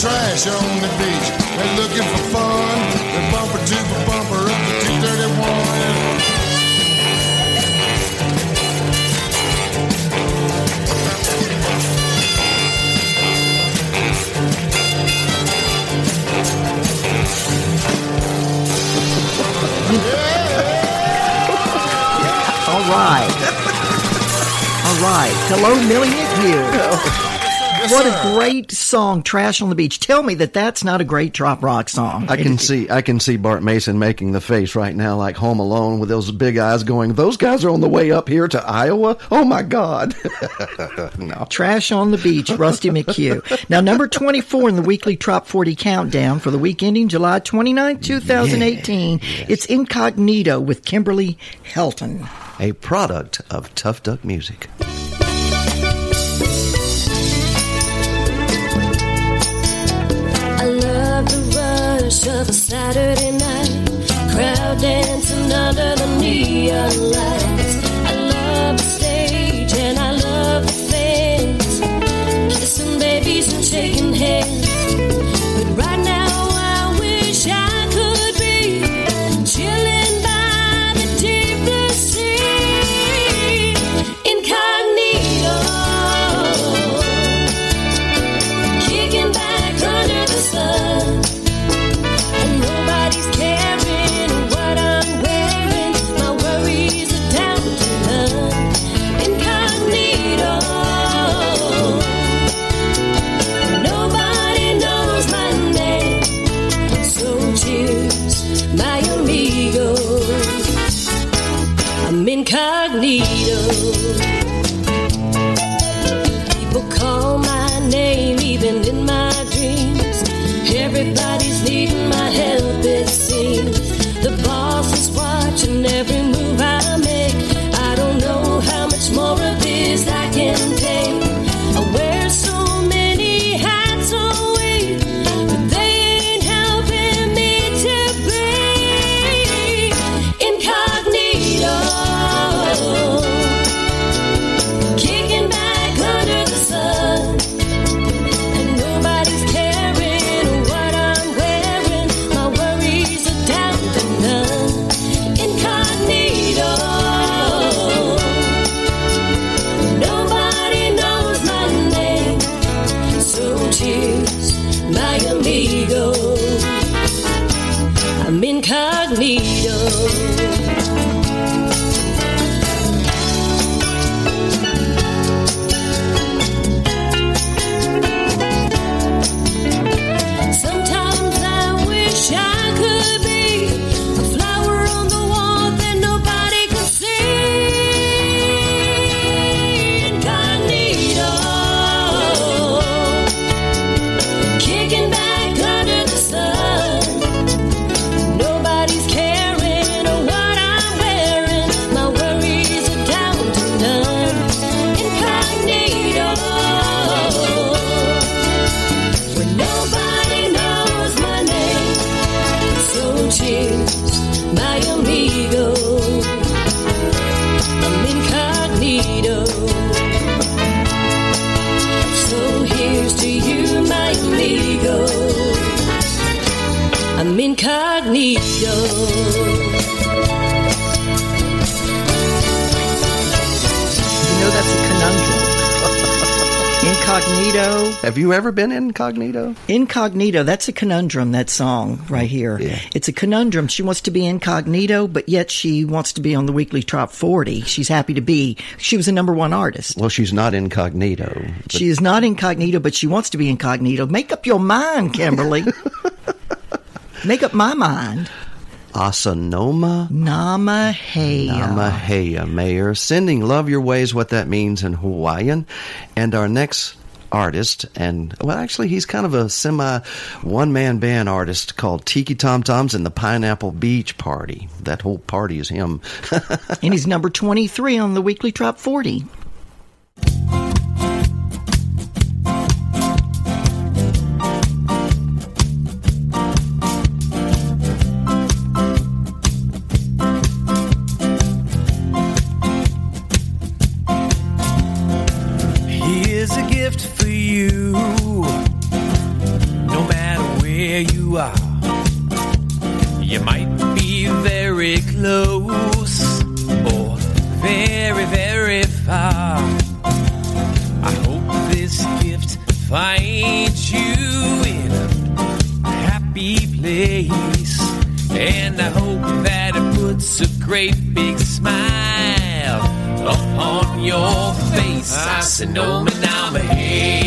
Trash on the beach. They're looking for fun. They're bumper to bumper All right. All right. Hello, Millie here. what a great song, "Trash on the Beach." Tell me that that's not a great trop rock song. I can see I can see Bart Mason making the face right now, like Home Alone, with those big eyes, going, "Those guys are on the way up here to Iowa. Oh my God!" no, Trash on the Beach, Rusty McHugh. Now, number 24 in the weekly Trop 40 countdown for the week ending July 29, 2018. It's Incognito with Kimberly Helton. a product of Tough Duck Music. Rush of a Saturday night, crowd dancing under the neon lights. I love the stage and I love the fans, kissing babies and shaking hands. Incognito. People call my name even in my dreams. Everybody's needing my help, it seems. The boss is watching every Incognito. Have you ever been incognito? Incognito, that's a conundrum, that song right here. Yeah. It's a conundrum. She wants to be incognito, but yet she wants to be on the weekly top 40. She's happy to be. She was a number one artist. Well, she's not incognito. She is not incognito, but she wants to be incognito. Make up your mind, Kimberly. Make up my mind. Asanoma Namaheya. Namaheya, Mayor. Sending love your ways, what that means in Hawaiian. And our next artist, and well, actually, he's kind of a semi one man band artist called Tiki Tom Toms and the Pineapple Beach Party. That whole party is him. and he's number 23 on the weekly top 40. Great big smile upon your face. I said, no, man, I'm a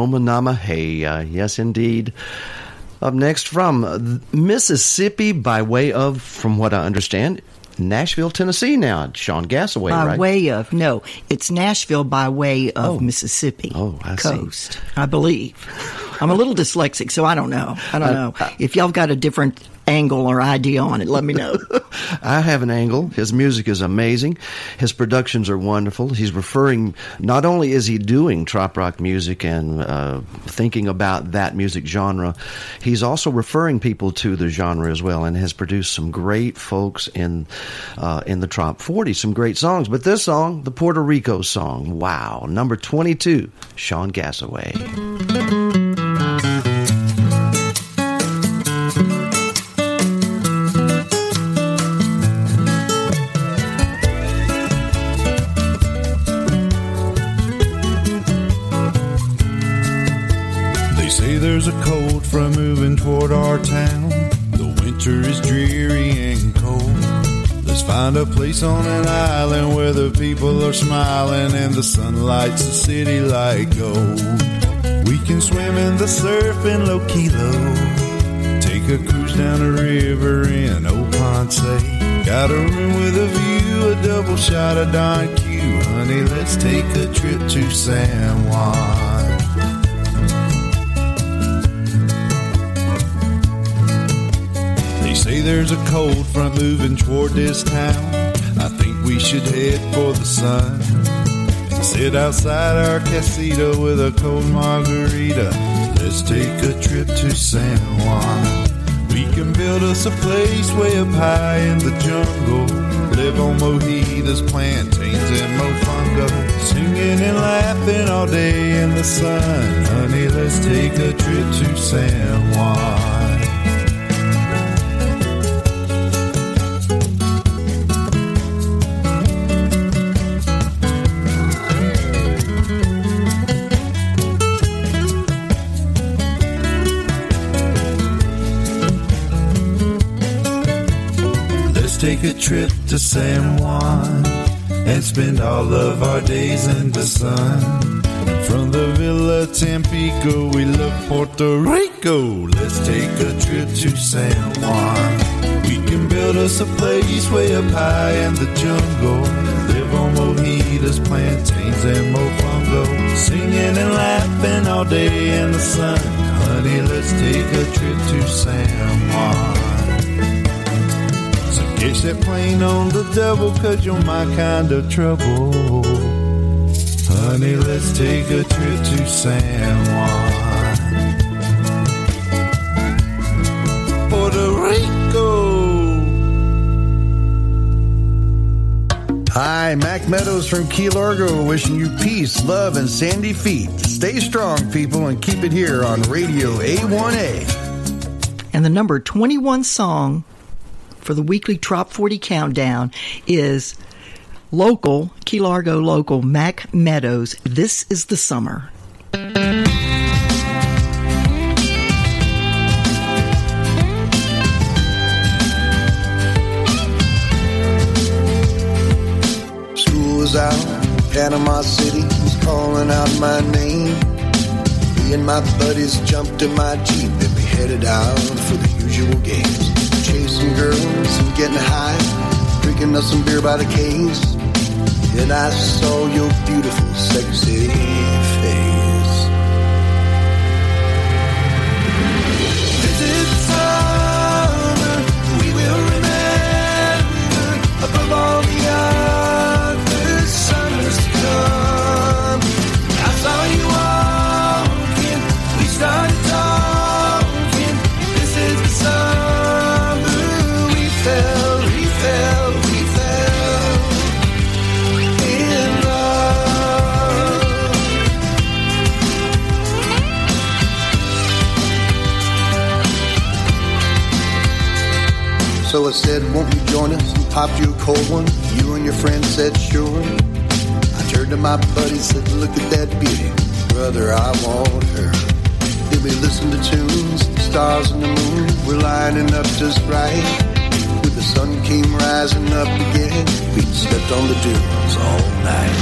Asanoma Nama Hey. Uh, yes, indeed. Up next from Mississippi by way of, from what I understand, Nashville, Tennessee now. Sean Gassaway, by right? way of no, it's Nashville by way of Oh. Mississippi Oh, I see. coast, I believe. I'm a little dyslexic, so I don't know. I don't Uh, know if y'all got a different angle or idea on it. Let me know. I have an angle. His music is amazing. His productions are wonderful. He's referring, not only is he doing trop rock music and uh, thinking about that music genre, he's also referring people to the genre as well and has produced some great folks in, uh, in the Trop 40, some great songs. But this song, the Puerto Rico song, wow, number 22, Sean Gassaway. Toward our town. The winter is dreary and cold. Let's find a place on an island where the people are smiling and the sun lights the city like gold. We can swim in the surf in Luquillo. Take a cruise down the river in Old Ponce. Got a room with a view, a double shot of Don Q. Honey, let's take a trip to San Juan. There's a cold front moving toward this town. I think we should head for the sun and sit outside our casita with a cold margarita. Let's take a trip to San Juan. We can build us a place way up high in the jungle. Live on mojitos, plantains, and mofongo. Singing and laughing all day in the sun. Honey, let's take a trip to San Juan. Trip to San Juan and spend all of our days in the sun. From the Villa Tampico, we love Puerto Rico. Let's take a trip to San Juan. We can build us a place way up high in the jungle. Live on mojitos, plantains, and mofongo. Singing and laughing all day in the sun. Honey, let's take a trip to San Juan. So catch that plane on the double, cause you're my kind of trouble. Honey, let's take a trip to San Juan. Puerto Rico. Hi, Mac Meadows from Key Largo wishing you peace, love, and sandy feet. Stay strong, people, and keep it here on Radio A1A. And the number 21 song for the weekly Trop 40 countdown is local, Key Largo local, Mac Meadows. This is the summer. School was out, Panama City was calling out my name. Me and my buddies jumped in my Jeep and we headed out for the usual games. Chasing girls and getting high, drinking us some beer by the case. Then I saw your beautiful, sexy face. Visit summer, we will remember above all the other summers to come. So I said, won't you join us and pop you a cold one? You and your friend said, sure. I turned to my buddy and said, look at that beauty. Brother, I want her. Then we listened to tunes, the stars and the moon were lining up just right. When the sun came rising up again, we slept on the dunes all night.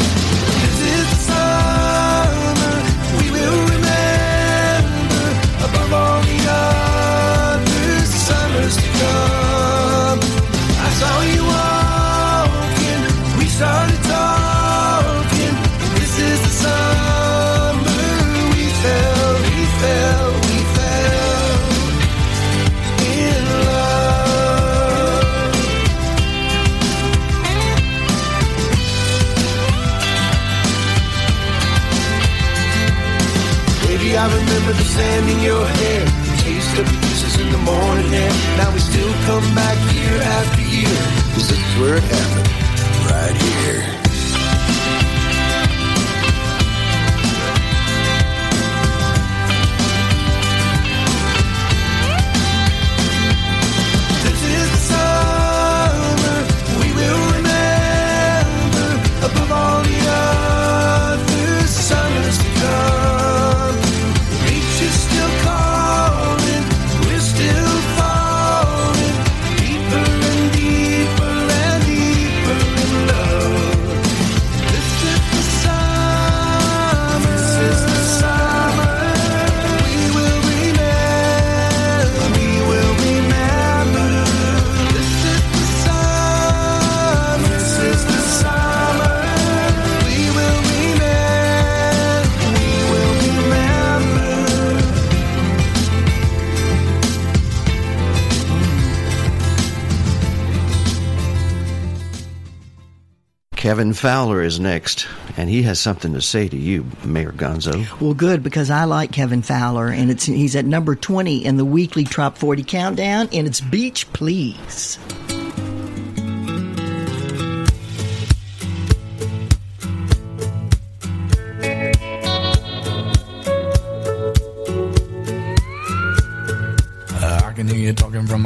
Is the summer started talking. This is the summer we fell, we fell, we fell in love. Baby, I remember the sand in your hair, the taste of the kisses in the morning air. Now we still come back year after year. This is where it happened right here. Kevin Fowler is next, and he has something to say to you, Mayor Gonzo. Well, good because I like Kevin Fowler, and it's he's at number twenty in the weekly Top Forty Countdown, and it's Beach Please.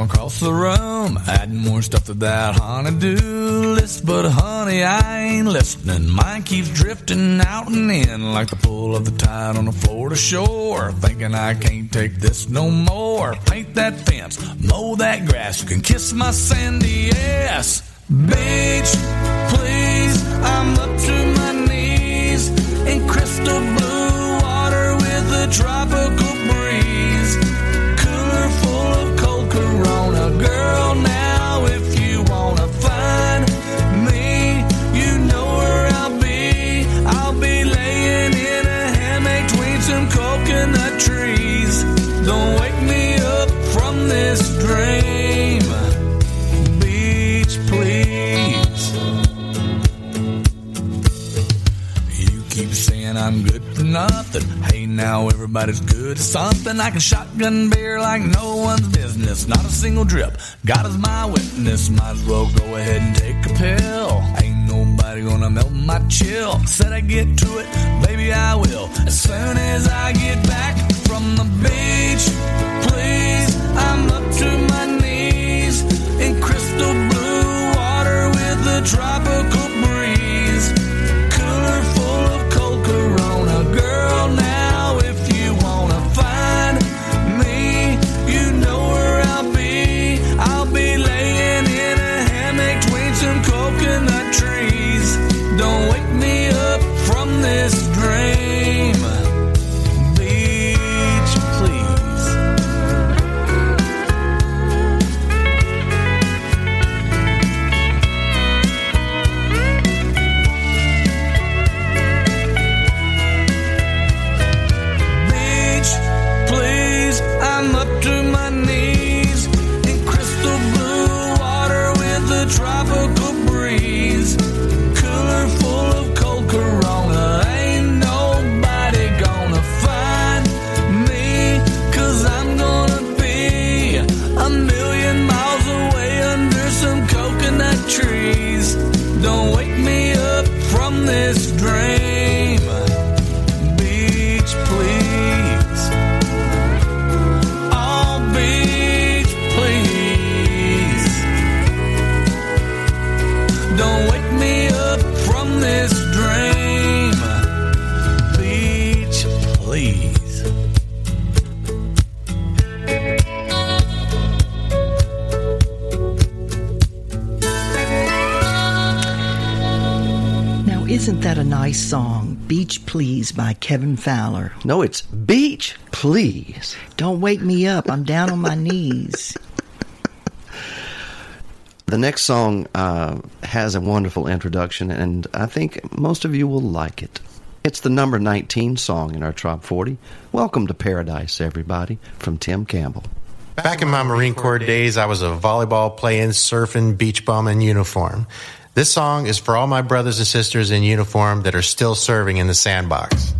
Across the room, adding more stuff to that honey-do list. But honey, I ain't listening. Mine keeps drifting out and in like the pull of the tide on a Florida shore. Thinking I can't take this no more. Paint that fence, mow that grass. You can kiss my sandy ass. Beach, please, I'm up to my knees in crystal blue water with a tropical breeze. Girl, nothing. Hey, now everybody's good at something. I can shotgun beer like no one's business. Not a single drip. God is my witness. Might as well go ahead and take a pill. Ain't nobody gonna melt my chill. Said I get to it, baby I will. As soon as I get back from the beach, please. I'm up to my knees in crystal blue water with a tropical breeze. Song? Beach Please by Kevin Fowler. No, it's Beach Please. Don't wake me up. I'm down on my knees. The next song uh, has a wonderful introduction, and I think most of you will like it. It's the number 19 song in our Top 40. Welcome to Paradise, everybody, from Tim Campbell. Back in my Marine Corps days, I was a volleyball playing, surfing, beach bum in uniform. This song is for all my brothers and sisters in uniform that are still serving in the sandbox.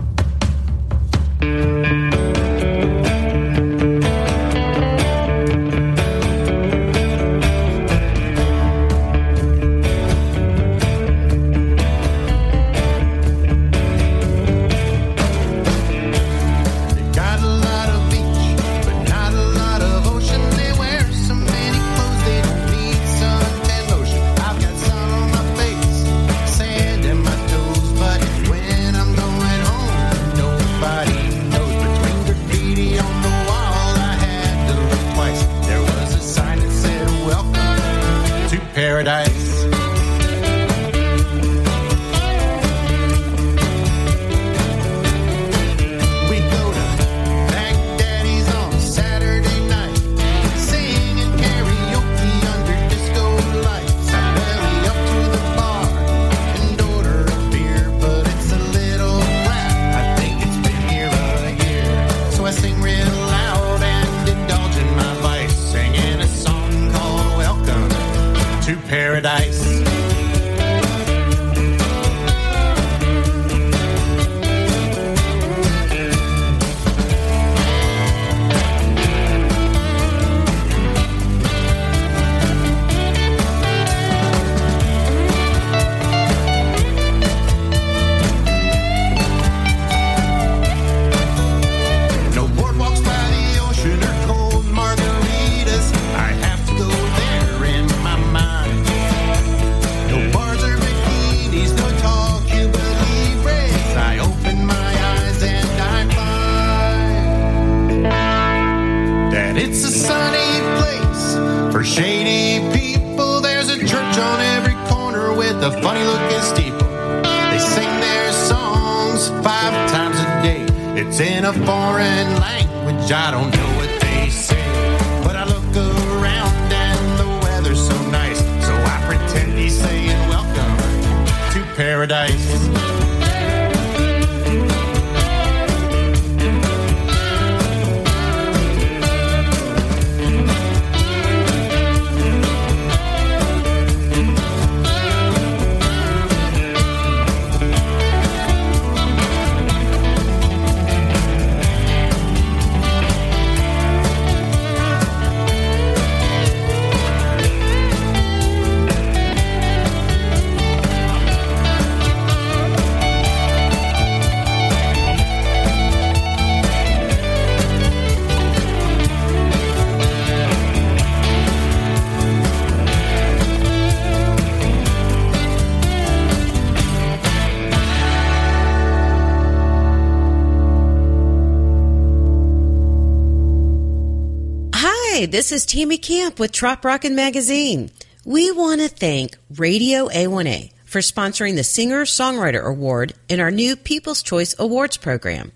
This is Tammy Camp with Trop Rockin' Magazine. We want to thank Radio A1A for sponsoring the Singer Songwriter Award in our new People's Choice Awards program.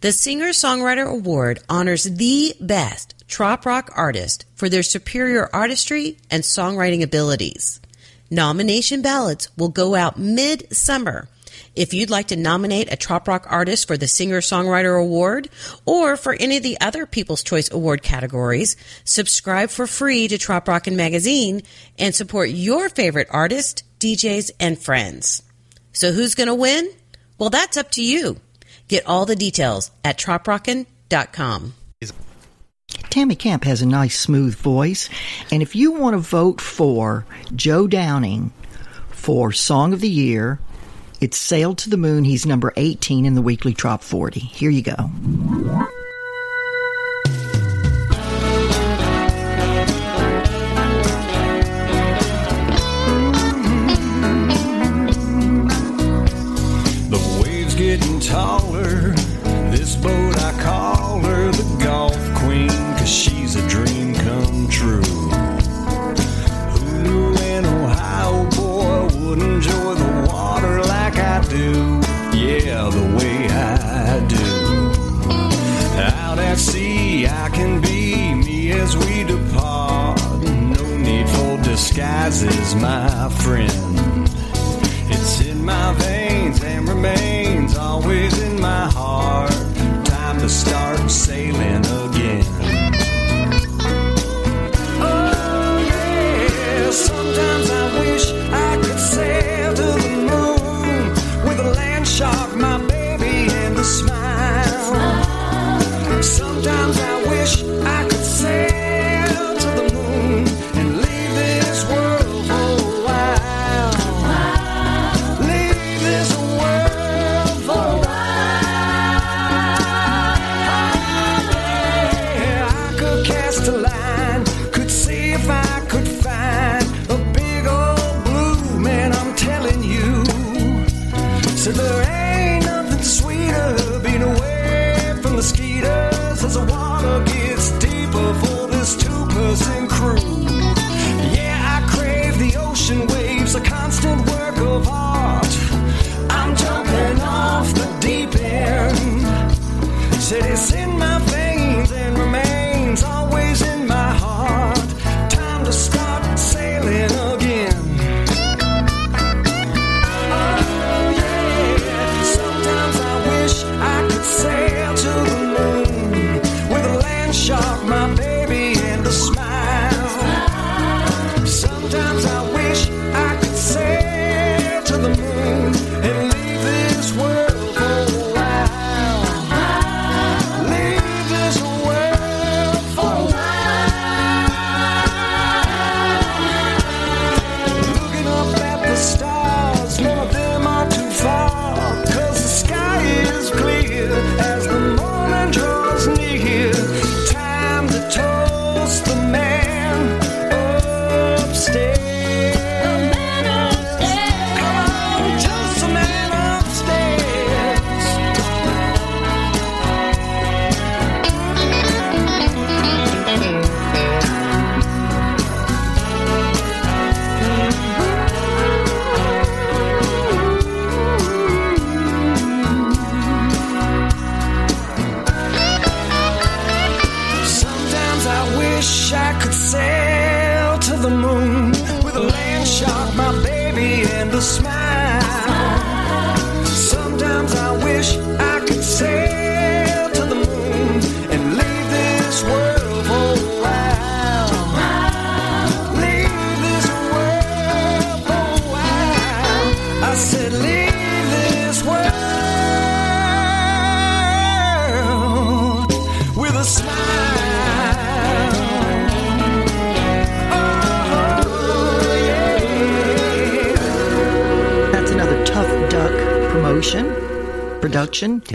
The Singer Songwriter Award honors the best trop rock artist for their superior artistry and songwriting abilities. Nomination ballots will go out mid-summer. If you'd like to nominate a trop rock artist for the Singer Songwriter Award or for any of the other People's Choice Award categories, subscribe for free to Trop Rockin' Magazine and support your favorite artist, DJs, and friends. So who's going to win? Well, that's up to you. Get all the details at troprockin.com. Tammy Camp has a nice, smooth voice. And if you want to vote for Joe Downing for Song of the Year, it's Sailed to the Moon. He's number 18 in the weekly Trop 40. Here you go. The waves getting taller. As we depart. No need for disguises, my friend. It's in my veins and remains always in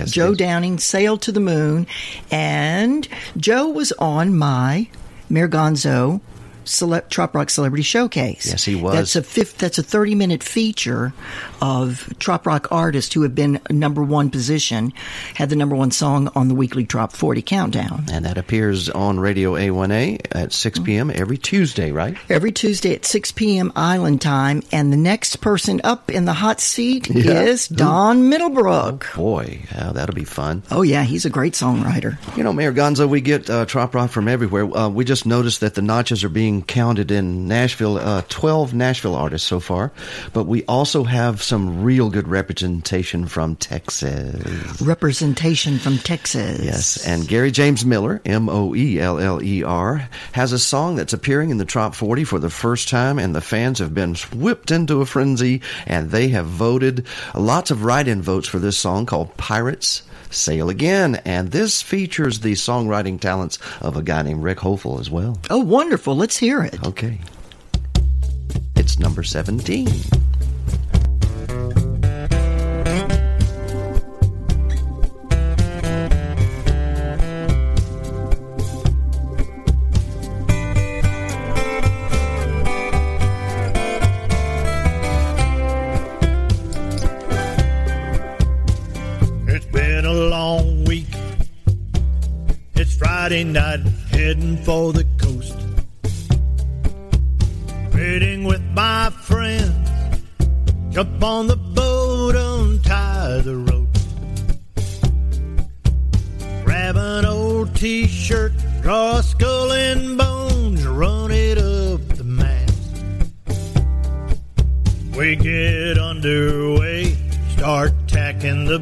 production. Joe Downing sailed to the moon, and Joe was on my Mayor Gonzo Cele- Trop Rock Celebrity Showcase. Yes, he was. That's a fifth. That's a thirty minute feature of Trop Rock artists who have been number one position, had the number one song on the weekly Trop Forty Countdown. And that appears on Radio A1A at 6 p.m. every Tuesday, right? Every Tuesday at 6 p.m. Island time, and the next person up in the hot seat Yeah. is Don Middlebrook. Oh, boy, yeah, that'll be fun. Oh yeah, he's a great songwriter. You know, Mayor Gonzo, we get uh, trop rock from everywhere. Uh, we just noticed that the notches are being counted in Nashville. Uh, Twelve Nashville artists so far, but we also have some real good representation from Texas. Representation from Texas. Yes, and Gary James Moeller, M O E L L E R, has a song that's appearing in the Trop 40 for the first time, and the fans have been whipped into a frenzy, and they have voted lots of write in votes for this song called Pirates. Sail Again, and this features the songwriting talents of a guy named Rick Hofel as well. Oh, wonderful. Let's hear it. Okay. It's number 17. Friday night, heading for the coast. Waiting with my friends. Jump on the boat, untie the ropes. Grab an old t-shirt, draw a skull and bones, run it up the mast. We get underway, start tacking the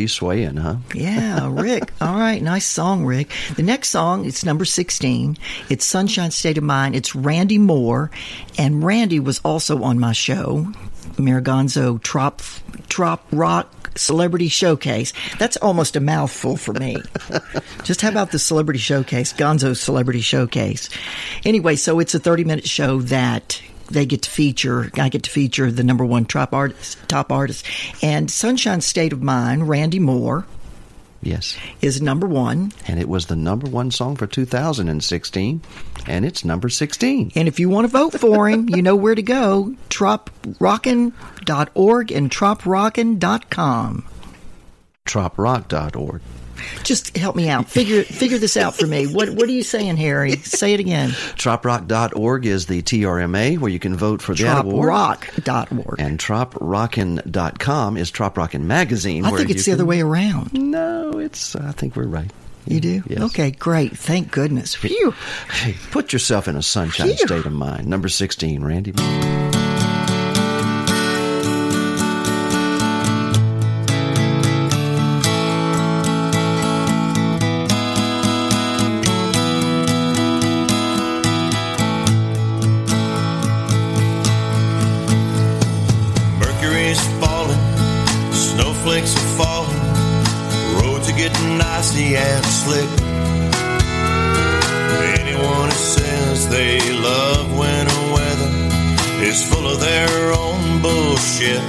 Tree swaying, huh? Yeah, Rick. All right, nice song, Rick. The next song, it's number 16. It's Sunshine State of Mind. It's Randy Moore. And Randy was also on my show, Mayor Gonzo Trop, Trop Rock Celebrity Showcase. That's almost a mouthful for me. Just how about the Celebrity Showcase, Gonzo Celebrity Showcase? Anyway, so it's a 30 minute show that they get to feature. I get to feature the number one top artist, top artist, and Sunshine State of Mind. Randy Moore Yes. is number one. And it was the number one song for 2016, and it's number 16. And if you want to vote for him, you know where to go. troprockin.org and troprockin.com. Troprock.org. Just help me out. Figure figure this out for me. What what are you saying, Harry? Say it again. Troprock.org is the TRMA where you can vote for that award. Troprock.org. And troprockin.com is Trop Rockin' Magazine. I think you it's the can- other way around. No, it's. Uh, I think we're right. You do? Yes. Okay, great. Thank goodness. Phew. Hey, put yourself in a sunshine Phew. state of mind. Number 16, Randy. Icy and slick. Anyone who says they love winter weather is full of their own bullshit.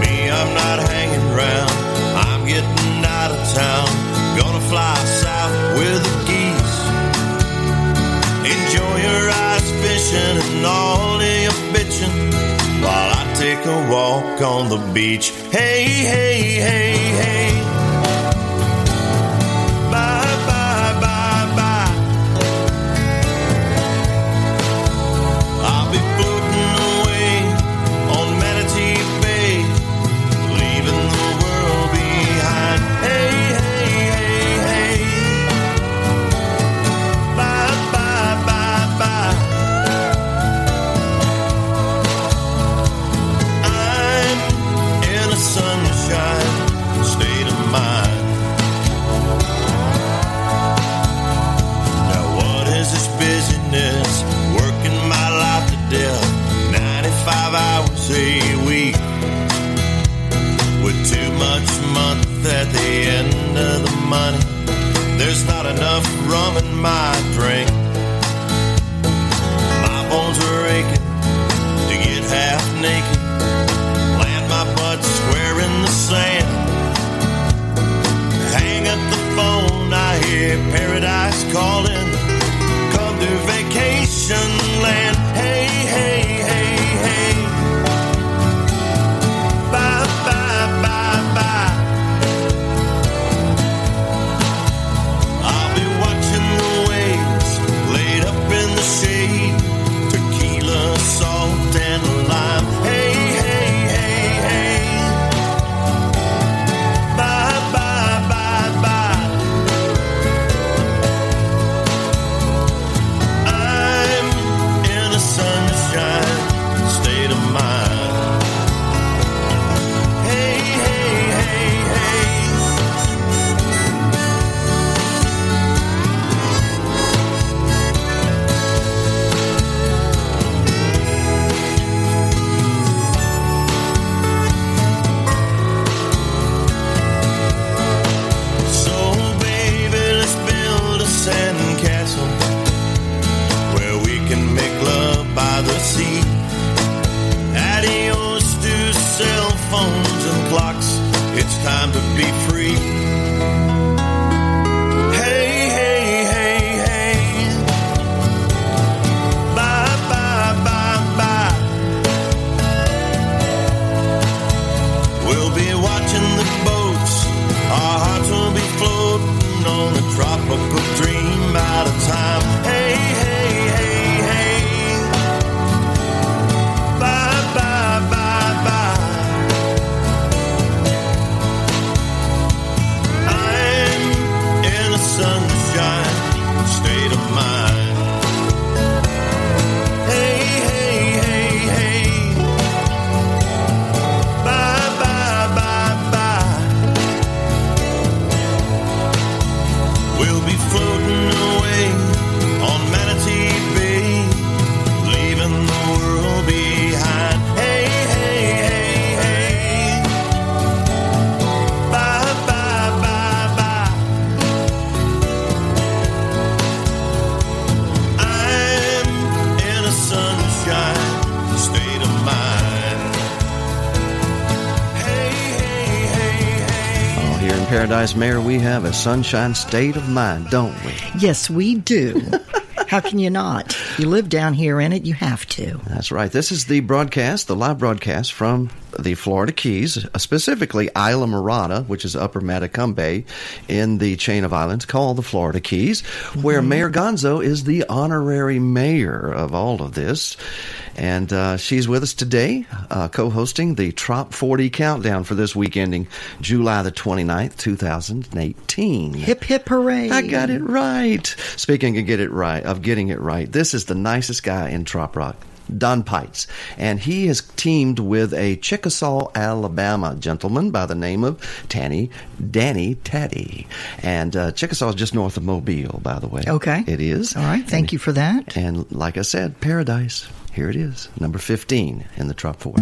Me, I'm not hanging around, I'm getting out of town, gonna fly south with the geese. Enjoy your ice fishing and all of your bitching while I take a walk on the beach. Hey, hey, hey, hey. My Paradise Mayor, we have a sunshine state of mind, don't we? Yes, we do. How can you not? You live down here in it, you have to. That's right. This is the broadcast, the live broadcast from the Florida Keys, uh, specifically Islamorada, which is Upper Matecumbe in the chain of islands called the Florida Keys, where Mhm. Mayor Gonzo is the honorary mayor of all of this. And uh, she's with us today, uh, co hosting the Trop 40 Countdown for this week ending July the 29th, 2018. Hip hip hooray. I got it right. Speaking of get it right, of getting it right, this is the nicest guy in Trop Rock. Don Pites, and he has teamed with a Chickasaw, Alabama gentleman by the name of Tanny Danny Taddy, and uh, Chickasaw is just north of Mobile, by the way. Okay. it is. All right, thank you for that. And like I said, Paradise. Here it is, number 15 in the Trop 4.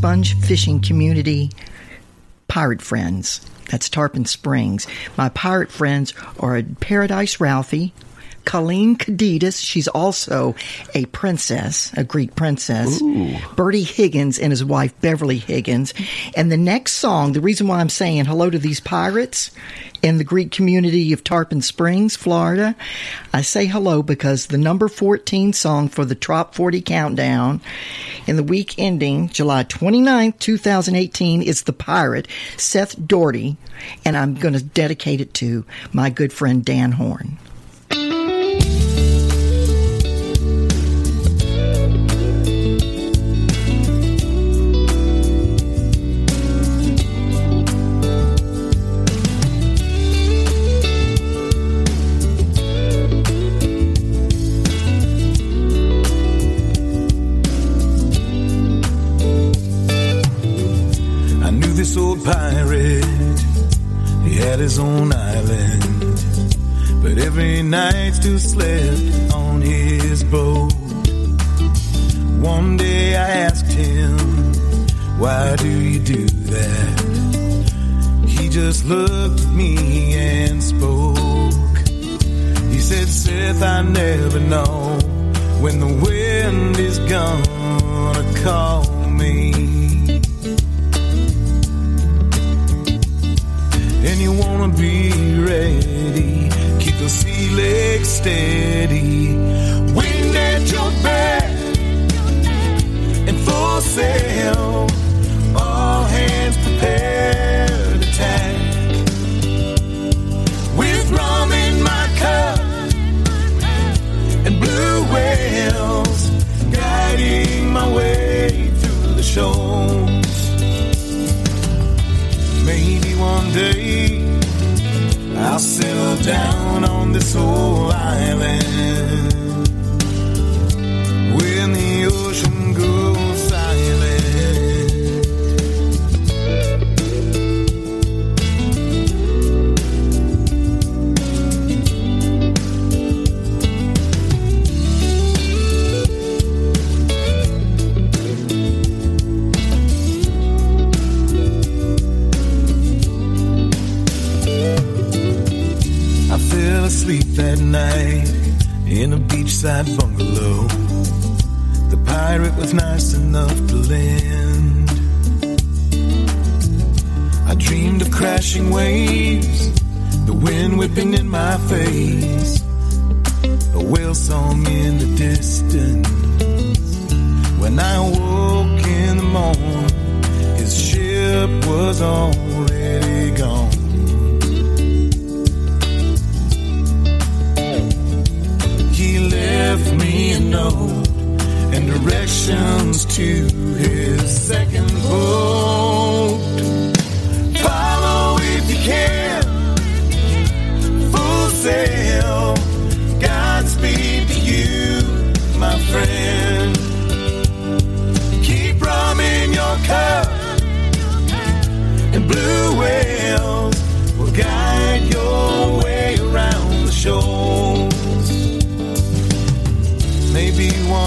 Sponge fishing community pirate friends. That's Tarpon Springs. My pirate friends are Paradise Ralphie, Colleen Cadidas. She's also a princess, a Greek princess. Bertie Higgins and his wife Beverly Higgins. And the next song, the reason why I'm saying hello to these pirates in the Greek community of Tarpon Springs, Florida, I say hello because the number 14 song for the Trop 40 Countdown in the week ending July 29th, 2018 is The Pirate, Seth Doherty, and I'm going to dedicate it to my good friend Dan Horn. Steady. Wind at your back and full sail. Beachside bungalow. The pirate was nice enough to lend. I dreamed of crashing waves, the wind whipping in my face, a whale song in the distance. When I woke in the morning, his ship was already gone. Left me a note and directions to his second boat. Follow if you can, full sail. Godspeed to you, my friend. Keep rum in your cup, and blue whales will guide your way around the shoals.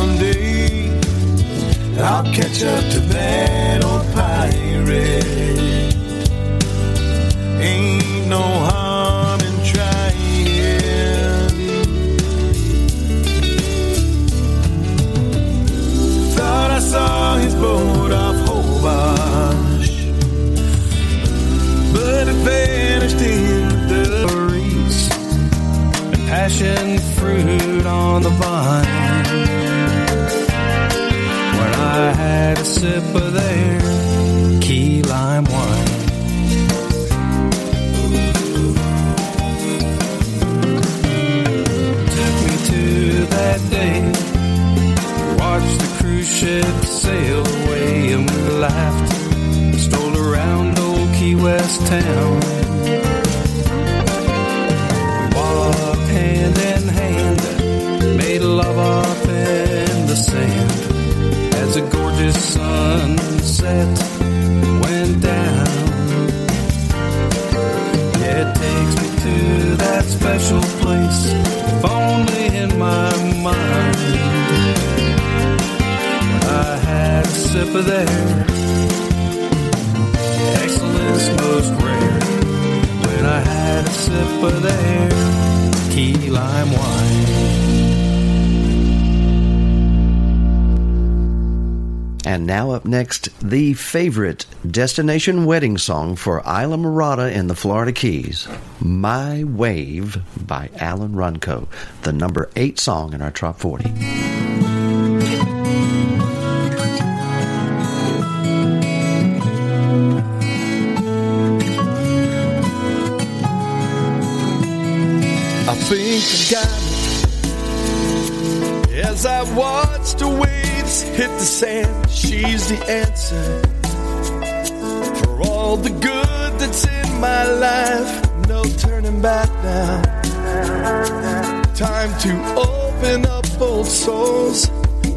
Maybe one day I'll catch up to that old pirate. Ain't no harm in trying. Thought I saw his boat off Hobart, but it vanished in the breeze. and passion fruit on the vine. I had a sip of their key lime wine. Took me to that day, watched the cruise ship sail away, and we laughed, stole around old Key West town. A sunset went down. It takes me to that special place, if only in my mind. I had a sip of their excellence most rare. When I had a sip of their key lime wine. And now up next, the favorite destination wedding song for Islamorada in the Florida Keys, My Wave by Alan Runco, the number eight song in our Top 40. I think I got it. As I watch the waves hit the sand, she's the answer for all the good that's in my life. No turning back now. Time to open up old souls.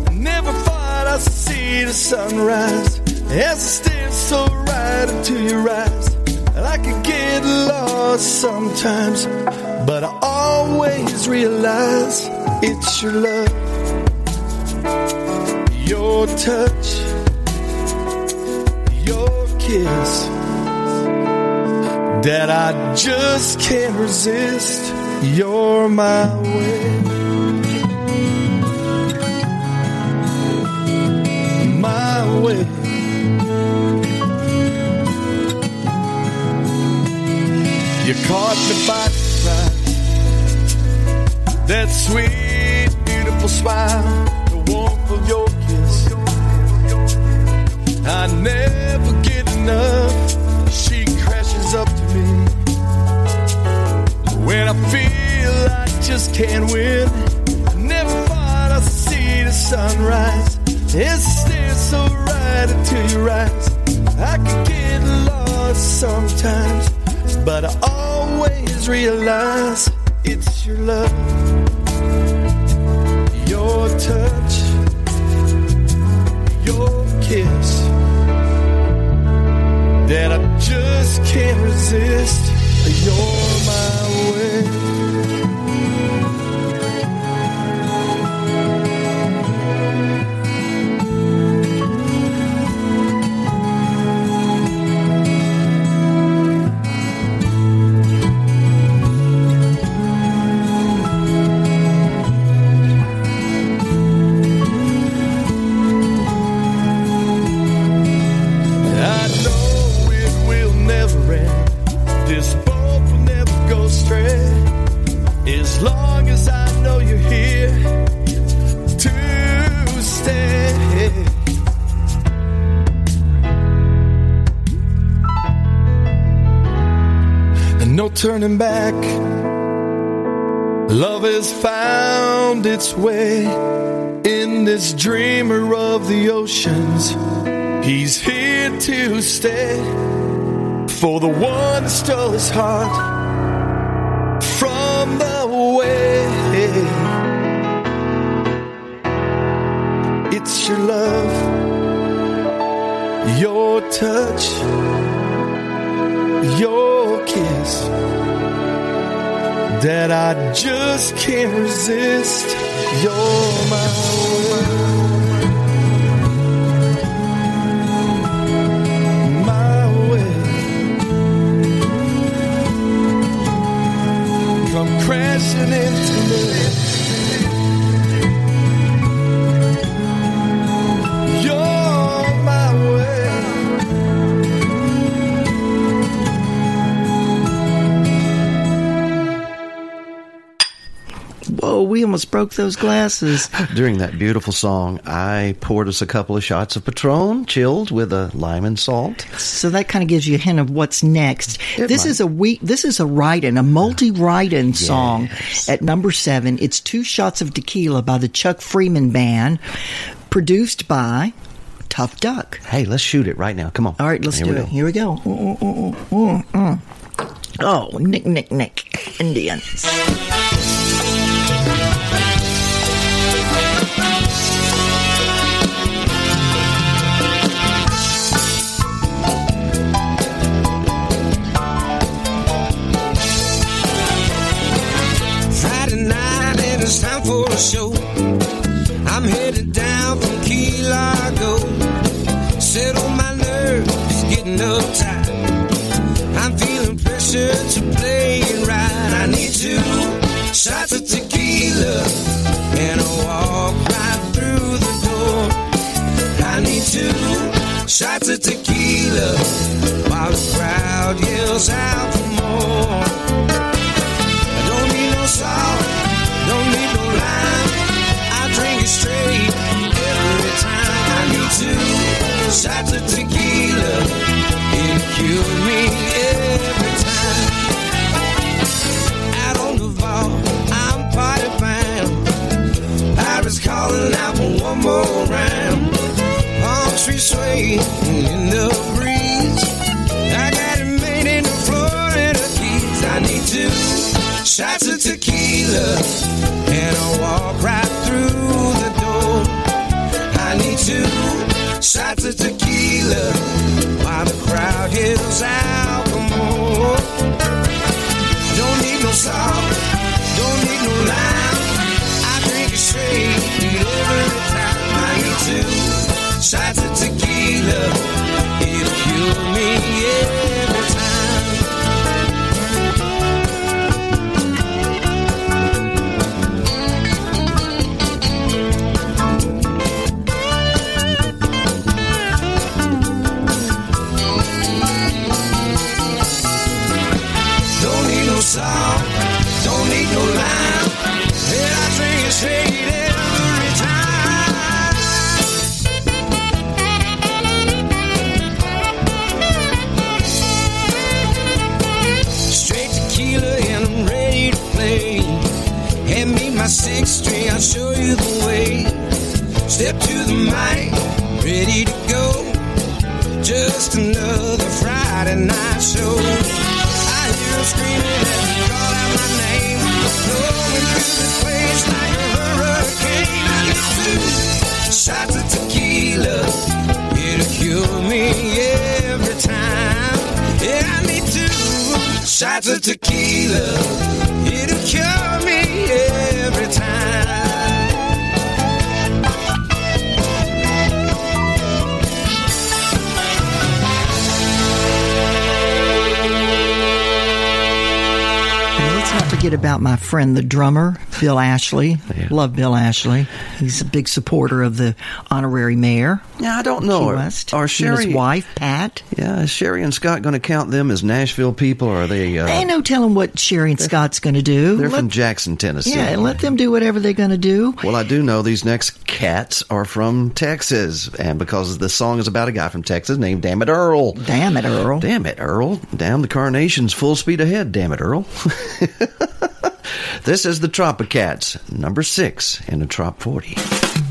I never thought I'd see the sunrise as I stare so right into your eyes. I could get lost sometimes, but I always realize it's your love, your touch, kiss that I just can't resist. You're my way. My way. You caught me by surprise. That sweet, but I always realize it's your love, your touch, your kiss that I just can't resist. You're my way. Turning back. Love has found its way in this dreamer of the oceans. He's here to stay for the one who stole his heart from the way. It's your love, your touch, your that I just can't resist. You're my way. my way. Come crashing into me. Almost broke those glasses. During that beautiful song, I poured us a couple of shots of Patron, chilled with a lime and salt. So that kind of gives you a hint of what's next. It this might. is a week. This is a write-in, a multi-write-in song at number seven. It's two shots of tequila by the Chuck Freeman Band, produced by Tough Duck. Hey, let's shoot it right now. Come on. All right, let's Here do it. go. Here we go. Mm, mm, mm, mm, mm. Oh, Nick, Nick, Nick, Indians. It's time for a show. I'm headed down from Key Largo. Settle my nerves, getting uptight. I'm feeling pressure to play it right. I need two shots of tequila and a walk right through the door. I need two shots of tequila while the crowd yells out for more. I don't need no salt, two shots of tequila. It'll cure me every time. Out on the vault, I'm party bound. Pirates calling out for one more round. Palm trees sway in the breeze. I got it made in the Florida Keys. I need two shots of tequila, shots of tequila while the crowd yells more. Don't need no salt, don't need no lime. I drink it straight every time. I need two shots of tequila. The drummer, Bill Ashley. Love Bill Ashley. He's a big supporter of the honorary mayor. Yeah, I don't know. Are-. Are He and Sherry his wife, Pat? Yeah, is Sherry and Scott going to count them as Nashville people, or are they? Uh, Ain't no telling what Sherry and Scott's going to do. they're Let- from Jackson, Tennessee. yeah, and let them do whatever they're going to do. Well, I do know these next cats are from Texas, and because the song is about a guy from Texas named Damn It Earl. Damn it, Earl. Damn it, Earl. Down the carnations, full speed ahead. Damn it, Earl. this is the Tropicats, number six in the Trop 40.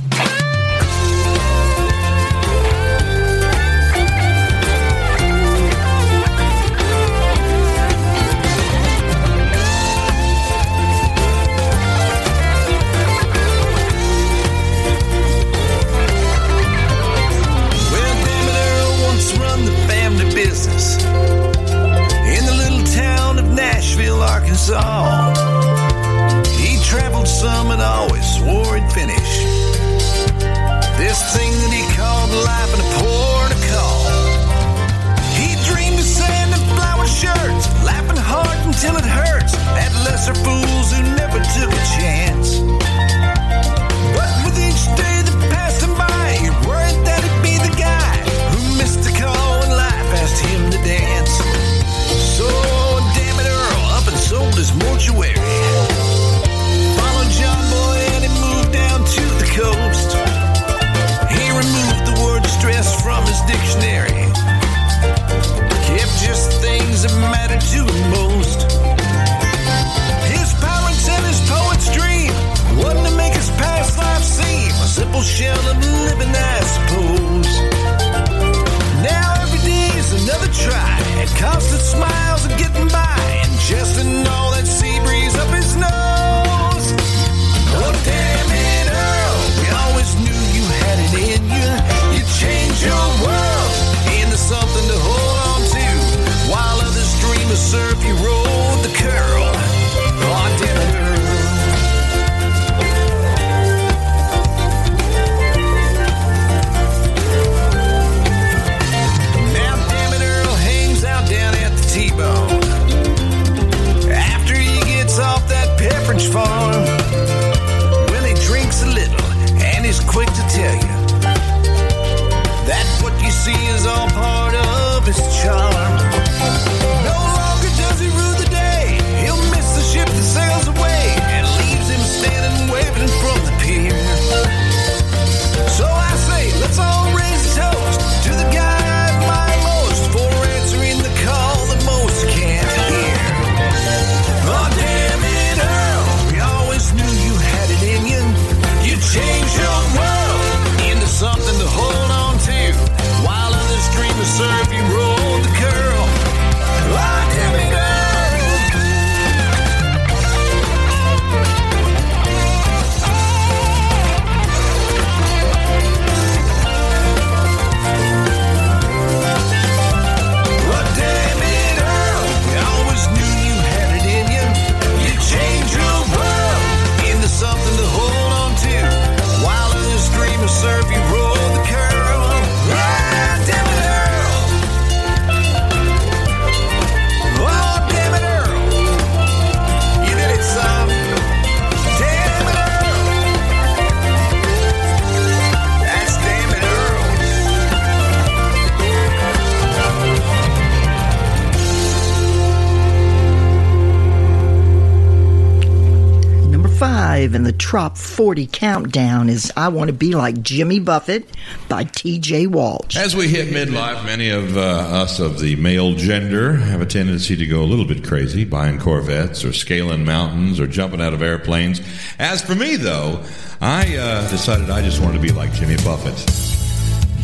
Trop 40 countdown is I Want to Be Like Jimmy Buffett by TJ Walsh. As we hit midlife, many of uh, us of the male gender have a tendency to go a little bit crazy, buying Corvettes or scaling mountains or jumping out of airplanes. As for me, though, I uh, decided I just wanted to be like Jimmy Buffett.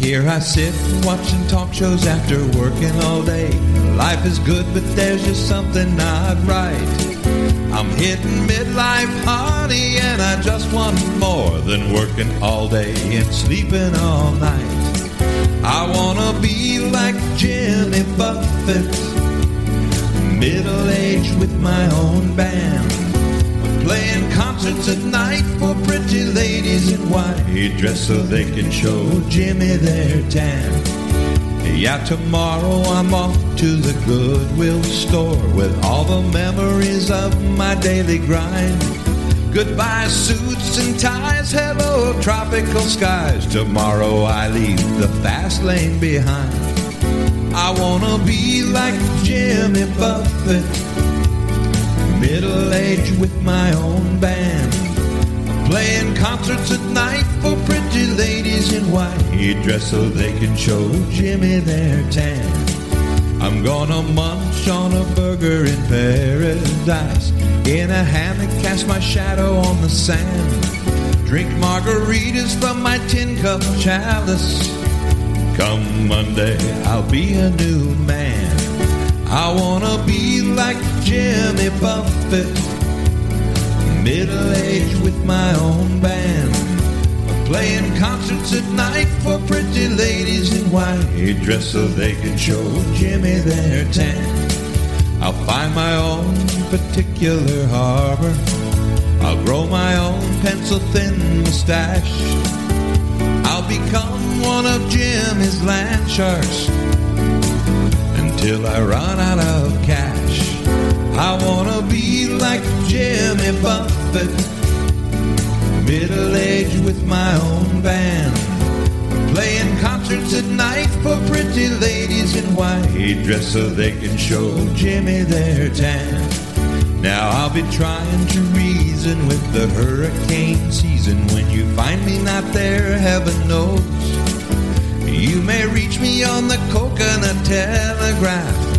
Here I sit watching talk shows after working all day. Life is good, but there's just something not right. I'm hitting midlife, honey, and I just want more than working all day and sleeping all night. I wanna be like Jimmy Buffett, middle aged with my own band. Playing concerts at night for pretty ladies in white dress so they can show Jimmy their tan. Yeah, tomorrow I'm off to the Goodwill store with all the memories of my daily grind. Goodbye suits and ties, hello tropical skies. Tomorrow I leave the fast lane behind. I wanna be like Jimmy Buffett, middle aged with my own band. Playing concerts at night for pretty ladies in white dress so they can show Jimmy their tan. I'm gonna munch on a burger in paradise. In a hammock, cast my shadow on the sand. Drink margaritas from my tin cup chalice. Come Monday, I'll be a new man. I wanna be like Jimmy Buffett, middle aged with my own band. Playing concerts at night for pretty ladies in white dress so they can show Jimmy their tan. I'll find my own particular harbor. I'll grow my own pencil thin mustache. I'll become one of Jimmy's land sharks until I run out of cash. I wanna be like Jimmy Buffett, middle aged with my own band. Playing concerts at night for pretty ladies in white dress so they can show Jimmy their tan. Now I'll be trying to reason with the hurricane season when you find me not there, heaven knows. You may reach me on the coconut telegraph.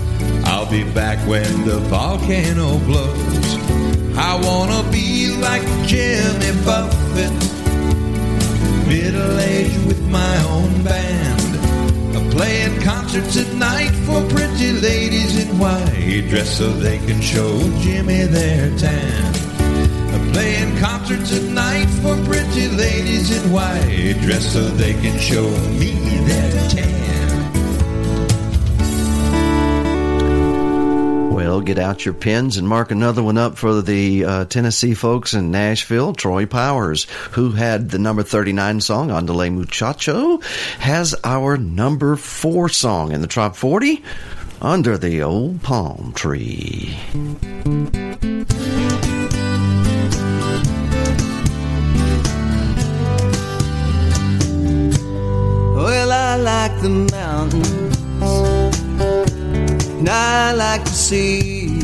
I'll be back when the volcano blows. I wanna be like Jimmy Buffett, middle aged with my own band. Playing concerts at night for pretty ladies in white dress so they can show Jimmy their tan. Playing concerts at night for pretty ladies in white dress so they can show me their tan. Get out your pens and mark another one up for the uh, Tennessee folks in Nashville. Troy Powers, who had the number 39 song Ándale Muchacho, has our number four song in the top 40 under the old palm tree. Well, I like the mountains, and I like the sea.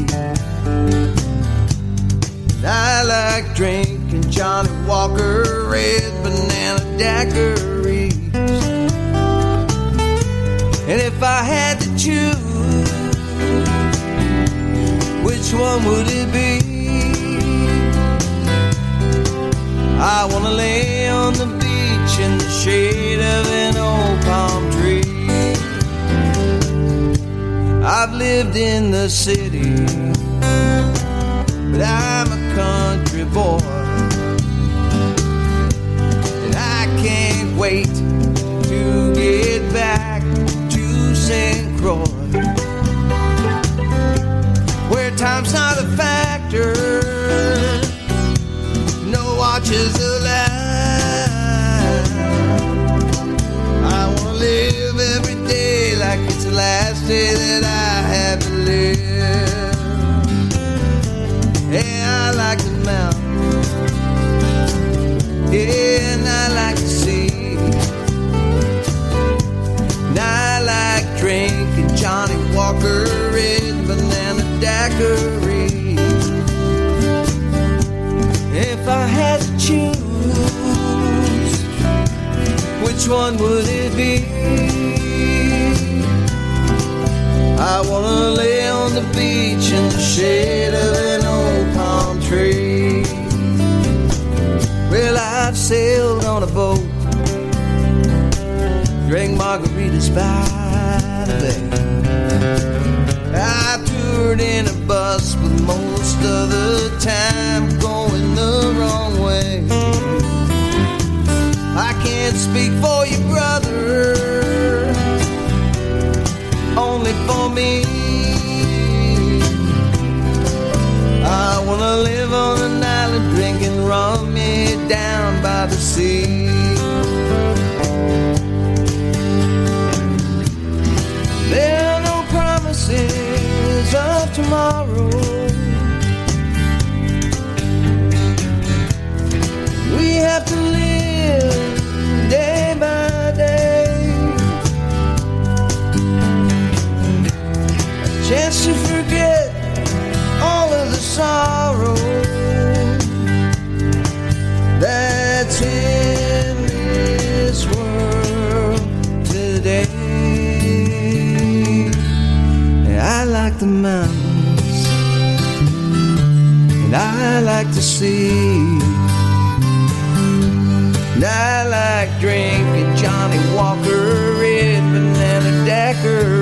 And I like drinking Johnnie Walker red banana daiquiris. And if I had to choose, which one would it be? I wanna lay on the beach in the shade of an old palm tree. I've lived in the city, but I'm a country boy. And I can't wait to get back to St. Croix, where time's not a factor, no watches day that I haven't lived. Hey, I like the mountains. Yeah, and I like the sea. And I like drinking Johnnie Walker and banana daiquiri. If I had to choose, which one would it I wanna lay on the beach in the shade of an old palm tree. Well, I've sailed on a boat, drank margaritas by the bay. I toured in a bus, but most of the time going the wrong way. I can't speak for you, brother, for me. I wanna live on an island drinking rum me down by the sea. I like to see. And I like drinking Johnnie Walker red banana daiquiris.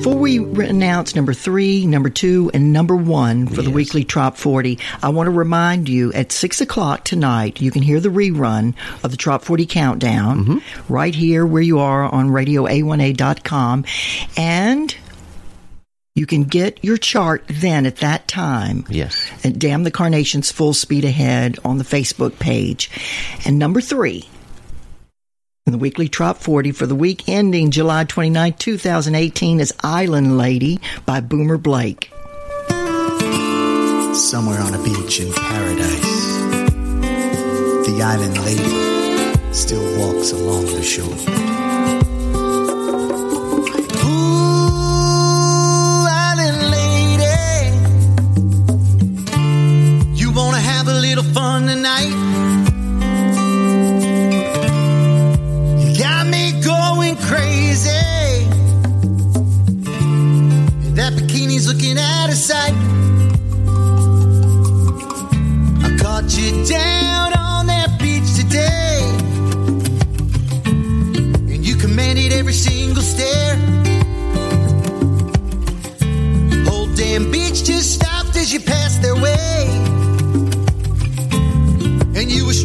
Before we announce number three, number two, and number one for the weekly Trop 40, I want to remind you at six o'clock tonight, you can hear the rerun of the Trop 40 Countdown mm-hmm. right here where you are on radioa1a.com. And you can get your chart then at that time. Yes. At Damn the Carnations Full Speed Ahead on the Facebook page. And number three, in the weekly Trop 40 for the week ending July 29, 2018 is Island Lady by Boomer Blake. Somewhere on a beach in paradise, the island lady still walks along the shore.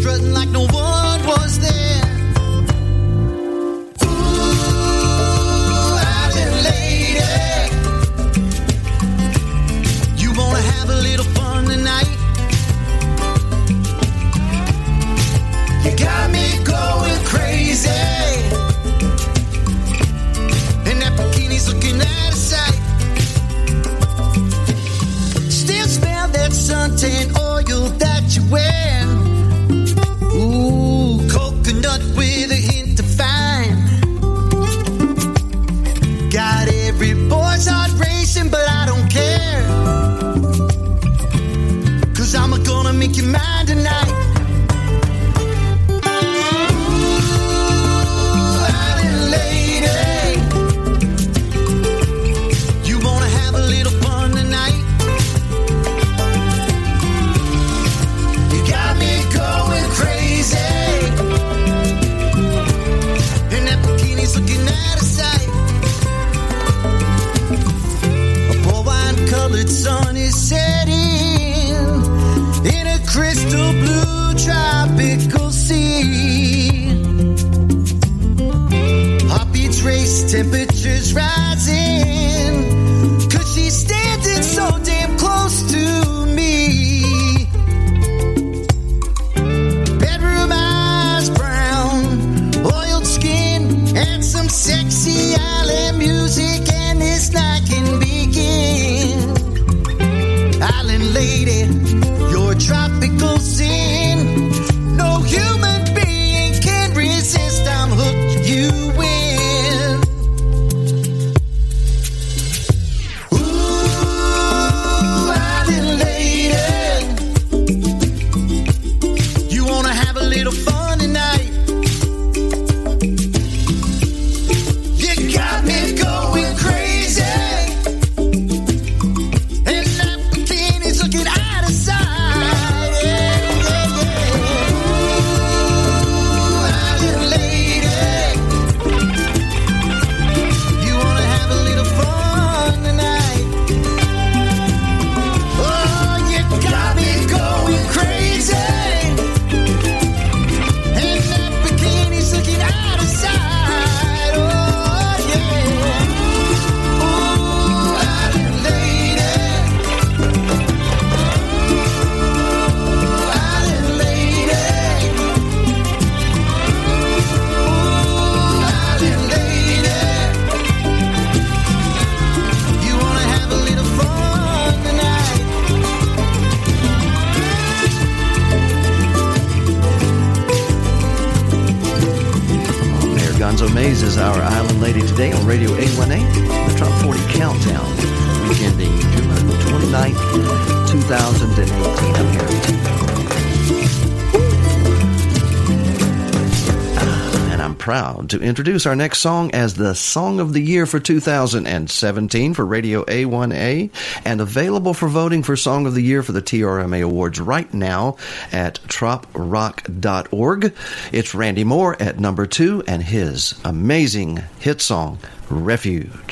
Strutting like no one was there. Make you mine tonight. introduce our next song as the Song of the Year for 2017 for Radio A1A and available for voting for Song of the Year for the TRMA Awards right now at troprock.org. It's Randy Moore at number two and his amazing hit song, Refuge.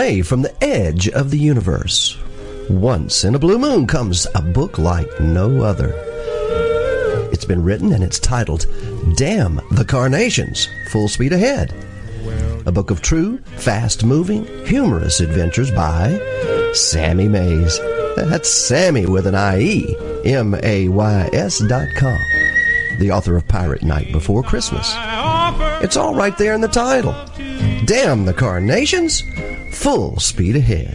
away from the edge of the universe. Once in a blue moon comes a book like no other. It's been written and it's titled Damn the Carnations Full Speed Ahead. A book of true, fast moving, humorous adventures by Sammie Mays. That's Sammie with an I-E, M-A-Y-S dot com. The author of Pirate Night Before Christmas. It's all right there in the title. Damn the Carnations! Full Speed Ahead.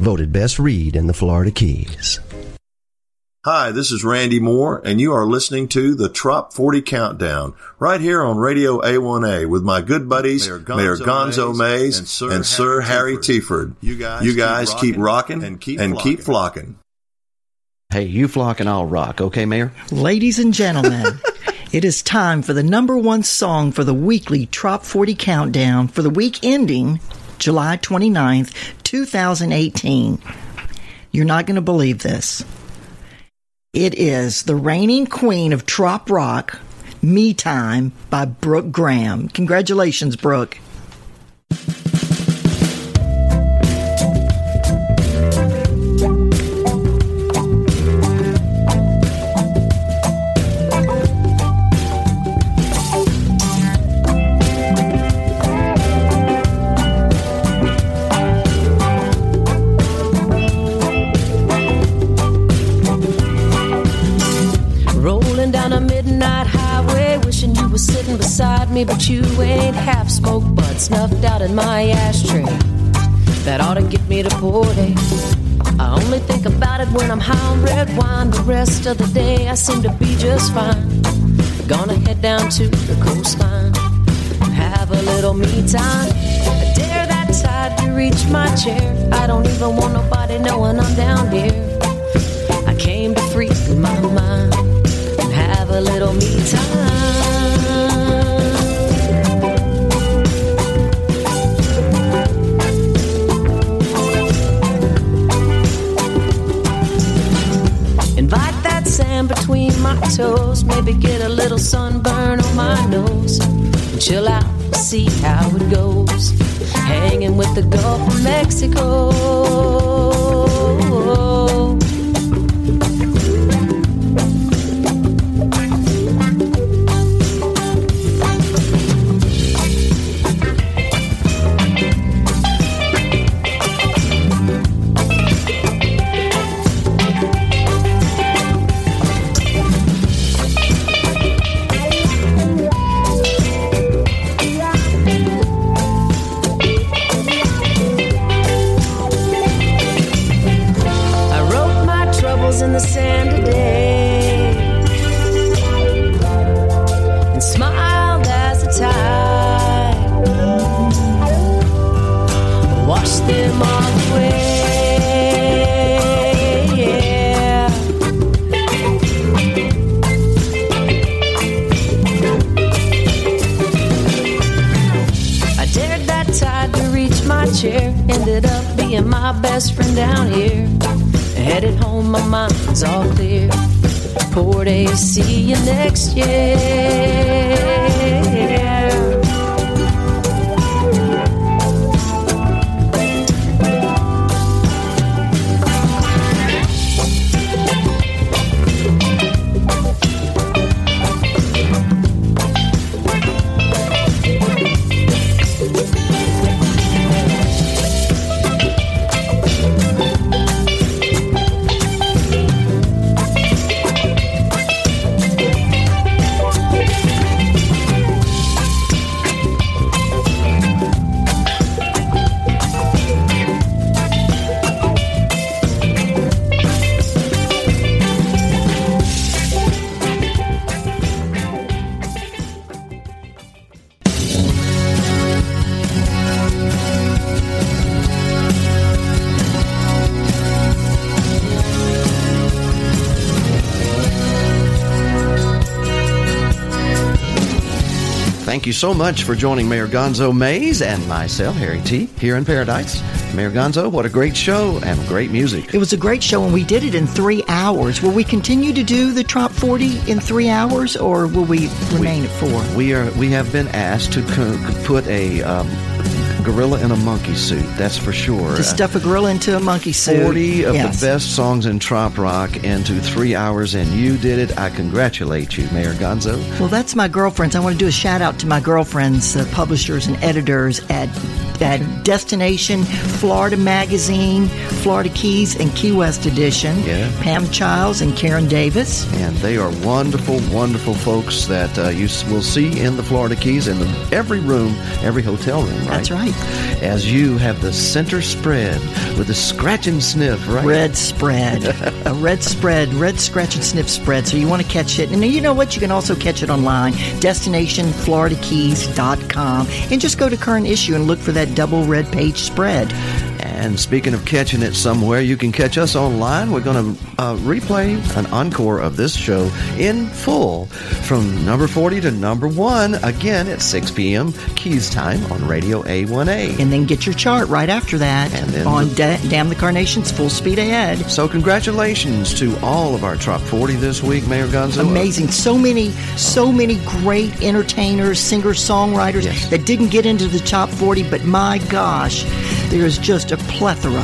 Voted best read in the Florida Keys. Hi, this is Randy Moore, and you are listening to the Trop 40 Countdown right here on Radio A1A with my good buddies Mayor Gonzo, Mayor Gonzo Mays, and Sir, and Sir Harry, Harry Tiford. You guys, you guys keep, rocking, keep and, keep, and flocking. keep flocking. Hey, you flock and I'll rock, okay, Mayor? Ladies and gentlemen, it is time for the number one song for the weekly Trop 40 Countdown for the week ending July 29th, 2018. You're not going to believe this. It is the reigning queen of trop rock, Me Time by Brooke Graham. Congratulations, Brooke. Me, but you ain't half smoked but snuffed out in my ashtray. That ought to get me to Port I only think about it when I'm high on red wine. The rest of the day I seem to be just fine. Gonna head down to the coastline, have a little me time. I dare that tide to reach my chair. I don't even want nobody knowing I'm down here. I came to free my mind have a little me time. Toes. Maybe get a little sunburn on my nose. Chill out, see how it goes. Hanging with the Gulf of Mexico. So much for joining Mayor Gonzo Mays and myself, Harry T, here in Paradise. Mayor Gonzo, what a great show and great music. It was a great show, and we did it in three hours. Will we continue to do the Trop 40 in three hours, or will we remain we, at four? We are. We have been asked to co- put a um, gorilla in a monkey suit. That's for sure. To stuff a gorilla into a monkey suit. 40 of Yes. the best songs in trop rock into three hours, and you did it. I congratulate you, Mayor Gonzo. Well, that's my girlfriends. I want to do a shout out to my girlfriends, uh, publishers and editors at at Destination Florida Magazine, Florida Keys and Key West Edition. Yeah. Pam Childs and Karen Davis. And they are wonderful, wonderful folks that uh, you will see in the Florida Keys in the, every room, every hotel room, right? That's right. As you have the center spread with the scratch and sniff, right? Red spread. a red spread, red scratch and sniff spread. So you want to catch it. And you know what? You can also catch it online, destinationfloridakeys.com. And just go to current issue and look for that double red page spread. And speaking of catching it somewhere, you can catch us online. We're going to uh, replay an encore of this show in full from number 40 to number 1 again at 6 p.m. Keys time on Radio A1A. And then get your chart right after that And then on the- Da- Damn the Carnations Full Speed Ahead. So congratulations to all of our Top 40 this week, Mayor Gonzo. Amazing. So many, so many great entertainers, singers, songwriters that didn't get into the top 40, but my gosh, there is just a plethora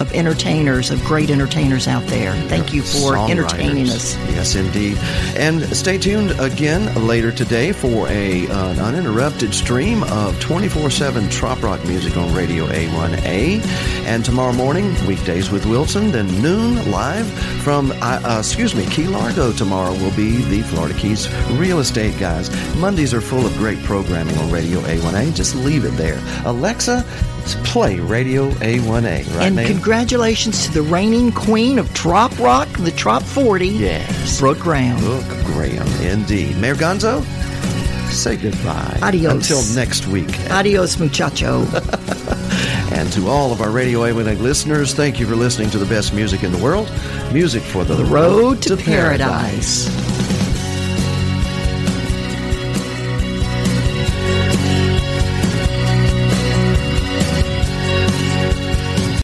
of entertainers, of great entertainers out there. Thank you for entertaining us. Yes, indeed. And stay tuned again later today for a uh, an uninterrupted stream of 24/7 trop rock music on Radio A1A. And tomorrow morning, weekdays with Wilson, then noon live from uh, uh, excuse me, Key Largo. Tomorrow will be the Florida Keys real estate guys. Mondays are full of great programming on Radio A1A. Just leave it there. Alexa, play Radio A1A. Right, and congratulations to the reigning queen of Trop Rock, the Trop 40. Yes. Brooke Graham. Brooke Graham, indeed. Mayor Gonzo, say goodbye. Adios. Until next week. Adios, muchacho. And to all of our Radio A1A listeners, thank you for listening to the best music in the world. Music for the, The road to paradise.